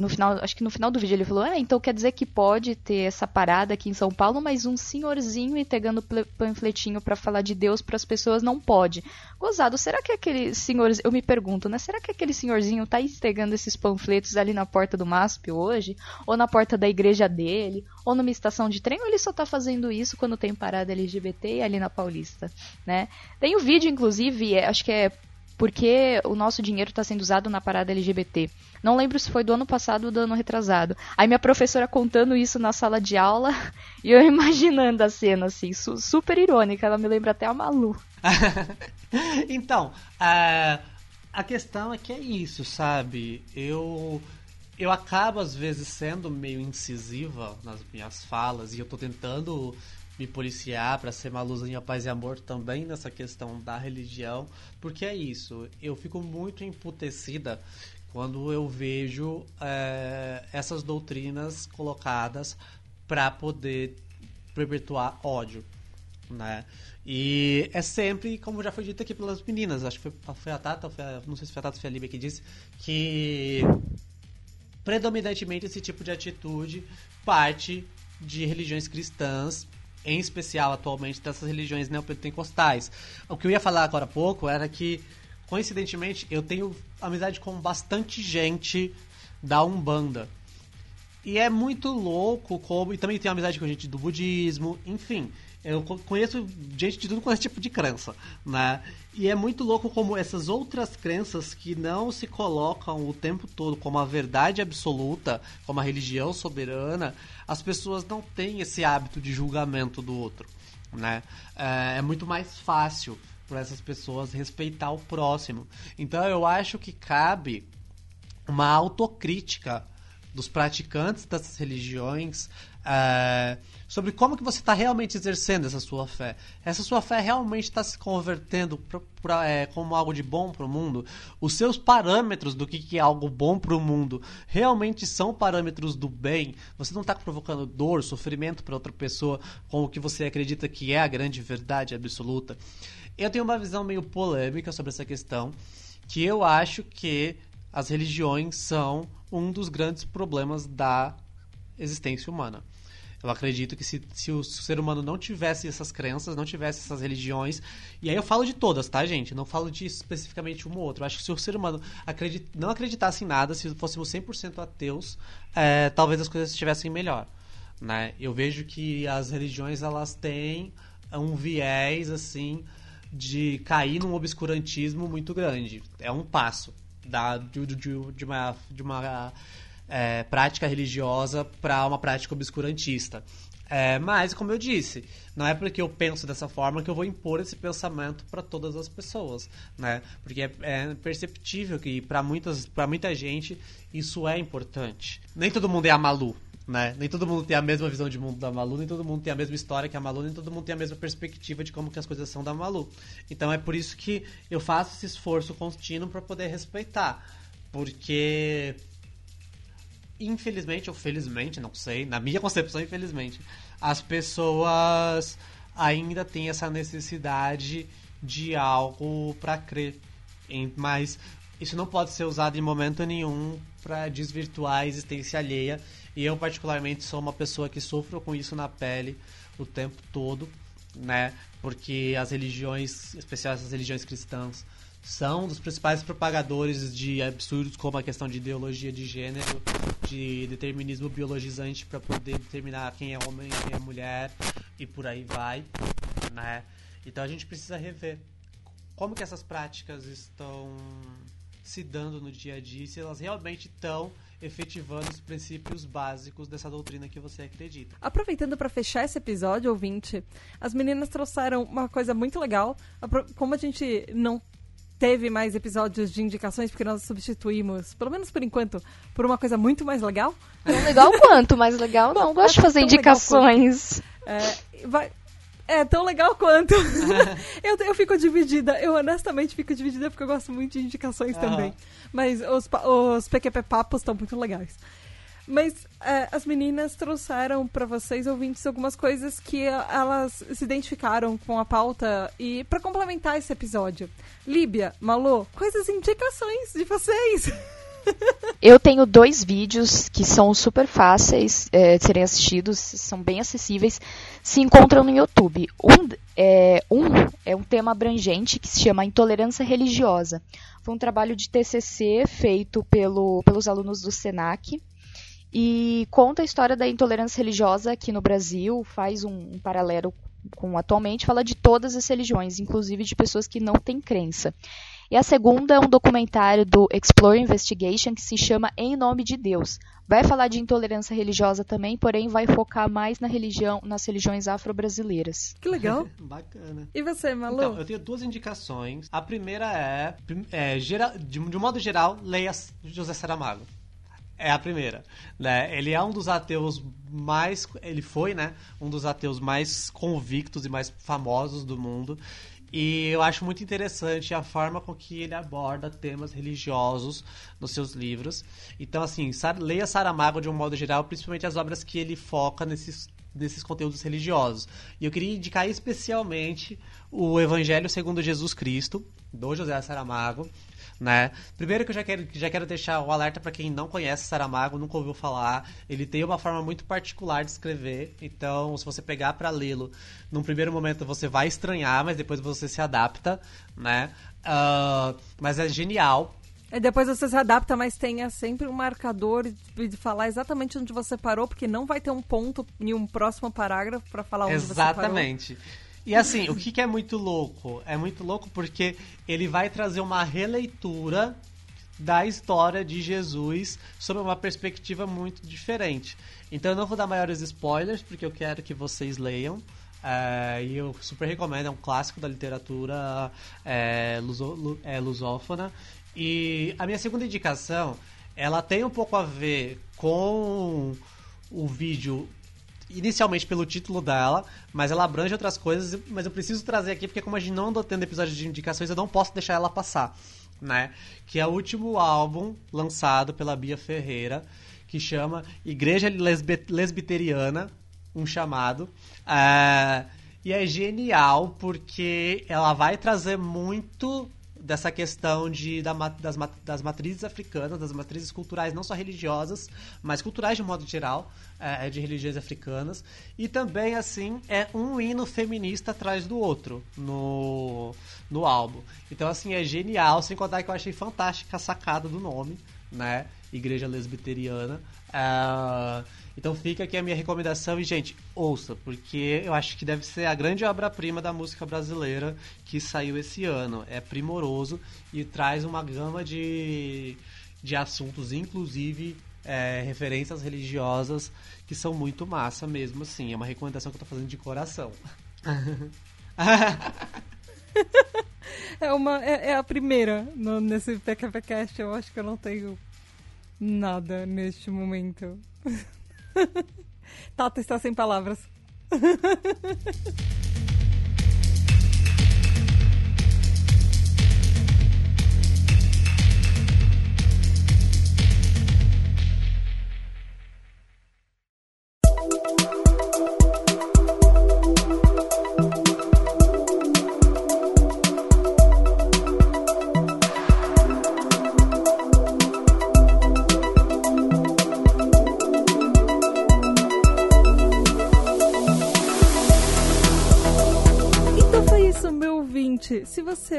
no final acho que no final do vídeo ele falou ah então quer dizer que pode ter essa parada aqui em São Paulo mas um senhorzinho e pegando panfletinho para falar de Deus para as pessoas não pode. Gozado será que aquele senhor eu me pergunto né será que aquele senhorzinho tá entregando esses panfletos ali na porta do MASP hoje? Ou na porta da igreja dele? Ou numa estação de trem? Ou ele só tá fazendo isso quando tem parada LGBT ali na Paulista né? Tem o um vídeo inclusive é, acho que é porque o nosso dinheiro está sendo usado na parada LGBT. Não lembro se foi do ano passado ou do ano retrasado. Aí minha professora contando isso na sala de aula e eu imaginando a cena assim, su super irônica. Ela me lembra até a Malu. então, uh, a questão é que é isso, sabe? Eu eu acabo às vezes sendo meio incisiva nas minhas falas e eu tô tentando me policiar para ser uma luzinha paz e amor também nessa questão da religião, porque é isso, eu fico muito emputecida quando eu vejo é, essas doutrinas colocadas para poder perpetuar ódio, né? E é sempre, como já foi dito aqui pelas meninas, acho que foi, foi a Tata, foi a, não sei se foi a Tata ou foi a Lívia que disse, que predominantemente esse tipo de atitude parte de religiões cristãs em especial atualmente dessas religiões neopentecostais. O que eu ia falar agora há pouco era que, coincidentemente, eu tenho amizade com bastante gente da Umbanda. E é muito louco como. E também tenho amizade com gente do budismo, enfim. Eu conheço gente de tudo com esse tipo de crença, né? E é muito louco como essas outras crenças que não se colocam o tempo todo como a verdade absoluta, como a religião soberana, as pessoas não têm esse hábito de julgamento do outro, né? É, é muito mais fácil para essas pessoas respeitar o próximo. Então eu acho que cabe uma autocrítica dos praticantes dessas religiões, é, sobre como que você está realmente exercendo essa sua fé. Essa sua fé realmente está se convertendo pra, pra, é, como algo de bom para o mundo? Os seus parâmetros do que, que é algo bom para o mundo realmente são parâmetros do bem? Você não está provocando dor, sofrimento para outra pessoa com o que você acredita que é a grande verdade absoluta? Eu tenho uma visão meio polêmica sobre essa questão, que eu acho que as religiões são um dos grandes problemas da existência humana. Eu acredito que se, se o ser humano não tivesse essas crenças, não tivesse essas religiões, e aí eu falo de todas, tá, gente? Não falo de especificamente uma ou outra. Eu acho que se o ser humano acredit, não acreditasse em nada, se fôssemos 100% ateus, é, talvez as coisas estivessem melhor. Né? Eu vejo que as religiões elas têm um viés assim de cair num obscurantismo muito grande. É um passo da, de, de, de uma, de uma é, prática religiosa para uma prática obscurantista. É, mas, como eu disse, não é porque eu penso dessa forma que eu vou impor esse pensamento para todas as pessoas, né? Porque é, é perceptível que para muitas, para muita gente isso é importante. Nem todo mundo é a Malu, né? Nem todo mundo tem a mesma visão de mundo da Malu, nem todo mundo tem a mesma história que a Malu, nem todo mundo tem a mesma perspectiva de como que as coisas são da Malu. Então é por isso que eu faço esse esforço contínuo para poder respeitar, porque infelizmente ou felizmente, não sei, na minha concepção, infelizmente, as pessoas ainda têm essa necessidade de algo para crer. Mas isso não pode ser usado em momento nenhum para desvirtuar a existência alheia. E eu, particularmente, sou uma pessoa que sofro com isso na pele o tempo todo, né? Porque as religiões, especialmente as religiões cristãs, são dos principais propagadores de absurdos como a questão de ideologia de gênero, de determinismo biologizante para poder determinar quem é homem, quem é mulher e por aí vai, né? Então a gente precisa rever como que essas práticas estão se dando no dia a dia, se elas realmente estão efetivando os princípios básicos dessa doutrina que você acredita. Aproveitando para fechar esse episódio, ouvinte, as meninas trouxeram uma coisa muito legal. Como a gente não teve mais episódios de indicações, porque nós substituímos, pelo menos por enquanto, por uma coisa muito mais legal. Tão legal quanto, mais legal não. Gosto de fazer indicações. É, vai, é tão legal quanto. eu, eu fico dividida. Eu honestamente fico dividida porque eu gosto muito de indicações também. Mas os, os PQP papos estão muito legais. Mas é, as meninas trouxeram para vocês, ouvintes, algumas coisas que elas se identificaram com a pauta e para complementar esse episódio. Líbia, Malu, coisas indicações de vocês. Eu tenho dois vídeos que são super fáceis é, de serem assistidos, são bem acessíveis, se encontram no YouTube. Um é, um é um tema abrangente que se chama Intolerância Religiosa. Foi um trabalho de TCC feito pelo, pelos alunos do SENAC e conta a história da intolerância religiosa aqui no Brasil, faz um, um paralelo com atualmente, fala de todas as religiões, inclusive de pessoas que não têm crença. E a segunda é um documentário do Explore Investigation que se chama Em Nome de Deus. Vai falar de intolerância religiosa também, porém vai focar mais na religião, nas religiões afro-brasileiras. Que legal. Bacana. E você, Malu? Então, eu tenho duas indicações. A primeira é, é geral, de, de um modo geral, leia José Saramago. É a primeira. Né? Ele é um dos ateus mais. Ele foi, né? Um dos ateus mais convictos e mais famosos do mundo. E eu acho muito interessante a forma com que ele aborda temas religiosos nos seus livros. Então, assim, leia Saramago de um modo geral, principalmente as obras que ele foca nesses, nesses conteúdos religiosos. E eu queria indicar especialmente o Evangelho segundo Jesus Cristo, do José Saramago né? Primeiro que eu já quero, já quero deixar o alerta para quem não conhece Saramago, nunca ouviu falar. Ele tem uma forma muito particular de escrever, então se você pegar para lê-lo, num primeiro momento você vai estranhar, mas depois você se adapta, né? Uh, mas é genial, e depois você se adapta, mas tenha sempre um marcador de falar exatamente onde você parou, porque não vai ter um ponto em um próximo parágrafo para falar onde exatamente. você parou. Exatamente. E assim, o que, que é muito louco? É muito louco porque ele vai trazer uma releitura da história de Jesus sob uma perspectiva muito diferente. Então eu não vou dar maiores spoilers, porque eu quero que vocês leiam. É, e eu super recomendo, é um clássico da literatura é, luso, é, lusófona. E a minha segunda indicação ela tem um pouco a ver com o vídeo inicialmente pelo título dela, mas ela abrange outras coisas, mas eu preciso trazer aqui porque como a gente não andou tendo episódio de indicações, eu não posso deixar ela passar, né? Que é o último álbum lançado pela Bia Ferreira, que chama Igreja Lesbe Lesbiteriana, um chamado. É, e é genial porque ela vai trazer muito dessa questão de, da, das, das matrizes africanas, das matrizes culturais, não só religiosas, mas culturais de modo geral, é, é, de religiões africanas. E também, assim, é um hino feminista atrás do outro no, no álbum. Então, assim, é genial, sem contar que eu achei fantástica a sacada do nome, né? Igreja Lesbiteriana. Uh, então fica aqui a minha recomendação e, gente, ouça, porque eu acho que deve ser a grande obra-prima da música brasileira que saiu esse ano. É primoroso e traz uma gama de, de assuntos, inclusive é, referências religiosas, que são muito massa mesmo, assim. É uma recomendação que eu tô fazendo de coração. é, uma, é, é, a primeira no, nesse PQPcast. Eu acho que eu não tenho nada neste momento. Tata está sem palavras.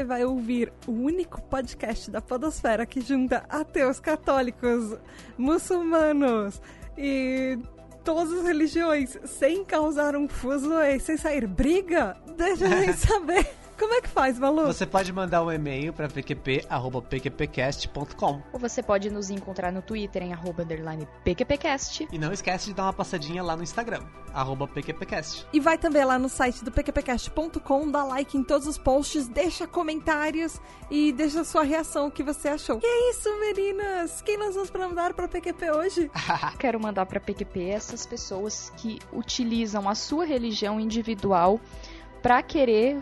vai ouvir o único podcast da Podosfera que junta ateus, católicos, muçulmanos e todas as religiões sem causar um fuzuê, sem sair briga, deixa a gente saber. Como é que faz, Malu? Você pode mandar um e-mail para pqp.pqpcast.com. Ou você pode nos encontrar no Twitter em arroba pqpcast. E não esquece de dar uma passadinha lá no Instagram, arroba pqpcast. E vai também lá no site do pqpcast.com, dá like em todos os posts, deixa comentários e deixa sua reação, o que você achou. Que é isso, meninas? Quem nós vamos mandar para PQP hoje? Quero mandar para PQP essas pessoas que utilizam a sua religião individual para querer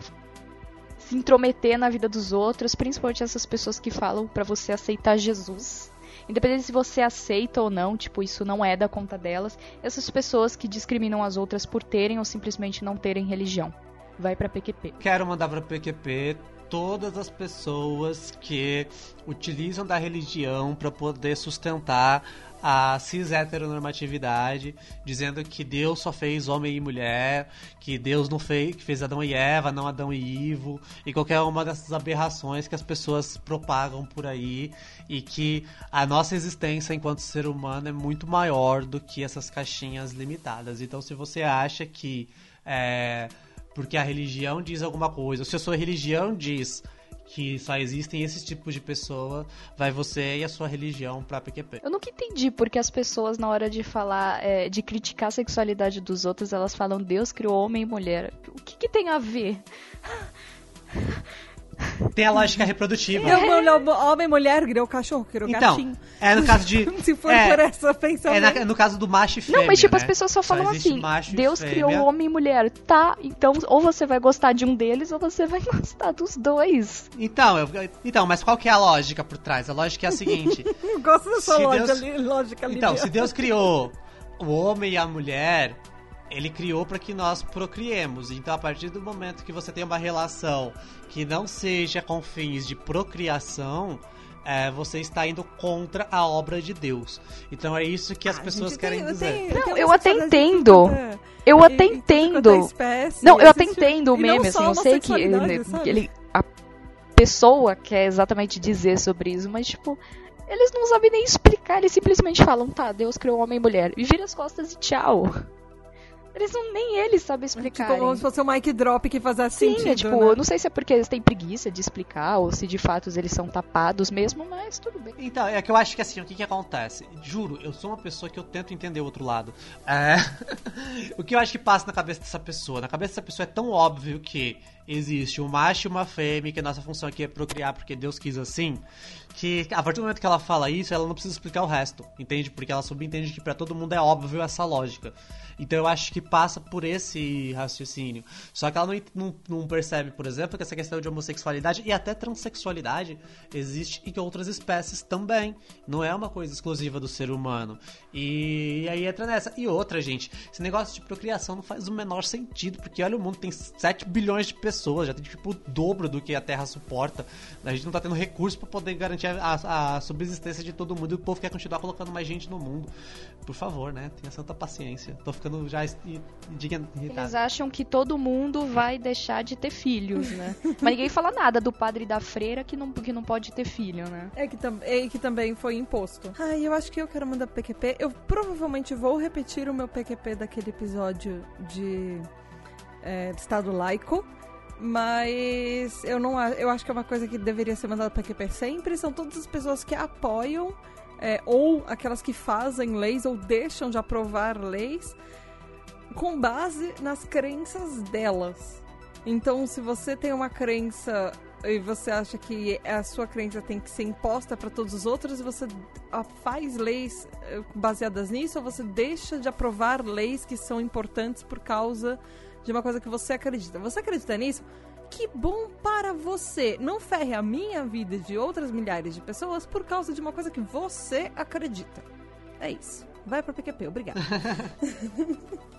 se intrometer na vida dos outros, principalmente essas pessoas que falam para você aceitar Jesus. Independente se você aceita ou não, tipo, isso não é da conta delas. Essas pessoas que discriminam as outras por terem ou simplesmente não terem religião. Vai pra PQP. Quero mandar pra PQP todas as pessoas que utilizam da religião para poder sustentar a cis heteronormatividade, dizendo que Deus só fez homem e mulher, que Deus não fez, que fez Adão e Eva, não Adão e Ivo, e qualquer uma dessas aberrações que as pessoas propagam por aí, e que a nossa existência enquanto ser humano é muito maior do que essas caixinhas limitadas. Então, se você acha que é, porque a religião diz alguma coisa, se a sua religião diz que só existem esses tipos de pessoa, vai você e a sua religião pra PQP. Eu nunca entendi porque as pessoas, na hora de falar, é, de criticar a sexualidade dos outros, elas falam Deus criou homem e mulher. O que, que tem a ver? Tem a lógica reprodutiva. É. Homem, mulher, criou cachorro, criou então, gatinho. É no caso de. Se for é, por essa pensamento. É na, no caso do macho e fêmea. Não, mas tipo, né? as pessoas só falam só assim: Deus criou homem e mulher. Tá, então ou você vai gostar de um deles ou você vai gostar dos dois. Então, eu, então mas qual que é a lógica por trás? A lógica é a seguinte: Gosto dessa lógica, Deus, ali, lógica ali. Então, se Deus criou o homem e a mulher, ele criou para que nós procriemos. Então, a partir do momento que você tem uma relação que não seja com fins de procriação, é, você está indo contra a obra de Deus. Então é isso que as ah, pessoas querem tem, dizer. Tem, não, eu até entendo. Eu até entendo. Não, eu até entendo o meme, assim, eu sei que ele, a pessoa quer exatamente dizer sobre isso, mas tipo, eles não sabem nem explicar, eles simplesmente falam, tá, Deus criou homem e mulher, e vira as costas e tchau. Eles não, nem eles sabem explicar. Tipo, como se fosse o mic drop que faz Sim, sentido. Sim, é, tipo, né? não sei se é porque eles têm preguiça de explicar ou se de fato eles são tapados mesmo, mas tudo bem. Então, é que eu acho que assim, o que que acontece? Juro, eu sou uma pessoa que eu tento entender o outro lado. É... o que eu acho que passa na cabeça dessa pessoa? Na cabeça dessa pessoa é tão óbvio que existe um macho e uma fêmea, que a nossa função aqui é procriar porque Deus quis assim, que a partir do momento que ela fala isso, ela não precisa explicar o resto, entende? Porque ela subentende que para todo mundo é óbvio essa lógica. Então eu acho que passa por esse raciocínio. Só que ela não, não, não, percebe, por exemplo, que essa questão de homossexualidade e até transexualidade existe em outras espécies também. Não é uma coisa exclusiva do ser humano. E, e aí entra nessa. E outra, gente, esse negócio de procriação não faz o menor sentido, porque olha, o mundo tem 7 bilhões de pessoas, já tem tipo o dobro do que a Terra suporta. A gente não tá tendo recurso para poder garantir a, a, subsistência de todo mundo e o povo quer continuar colocando mais gente no mundo. Por favor, né? Tenha santa paciência. Tô ficando ficando já. Eles acham que todo mundo vai deixar de ter filhos, né? Mas ninguém fala nada do padre e da freira que não, que não pode ter filho, né? É que, é que também foi imposto. Ai, eu acho que eu quero mandar PQP. Eu provavelmente vou repetir o meu PQP daquele episódio de é, Estado Laico. Mas eu não eu acho que é uma coisa que deveria ser mandada PQP sempre. São todas as pessoas que apoiam é, ou aquelas que fazem leis ou deixam de aprovar leis com base nas crenças delas. Então, se você tem uma crença e você acha que a sua crença tem que ser imposta para todos os outros, você faz leis eh, baseadas nisso ou você deixa de aprovar leis que são importantes por causa de uma coisa que você acredita. Você acredita nisso? Que bom para você! Não ferre a minha vida e de outras milhares de pessoas por causa de uma coisa que você acredita. É isso. Vai pro PQP, obrigado.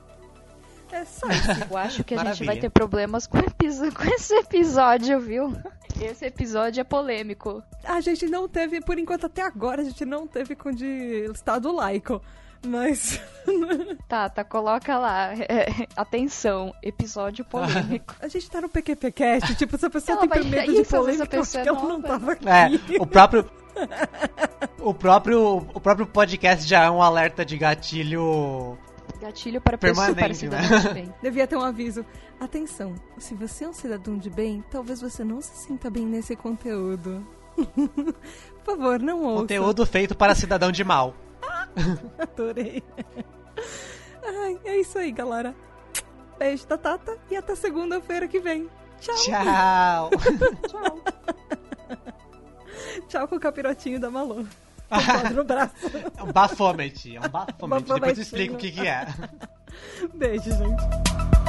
É só isso. Eu acho que a Maravilha. gente vai ter problemas com, com esse episódio, viu? Esse episódio é polêmico. A gente não teve, por enquanto até agora, a gente não teve com de Estado laico. Mas. tá, tá, coloca lá. É, atenção, episódio polêmico. A gente tá no PQPcast, tipo, se a pessoa ela tem medo de polêmica, acho que ela não tava aqui. É, o próprio. o próprio, o próprio podcast já é um alerta de gatilho Gatilho para pessoa, para cidadão né? de bem. Devia ter um aviso. Atenção, se você é um cidadão de bem, talvez você não se sinta bem nesse conteúdo. Por favor, não ouça. Conteúdo feito para cidadão de mal. Adorei. Ai, é isso aí, galera. Beijo da Tata e até segunda-feira que vem. Tchau. Tchau. Tchau. Tchau com o capirotinho da Malu no braço. É um bafomete, é um. Depois eu explico o que, que é. Beijo, gente.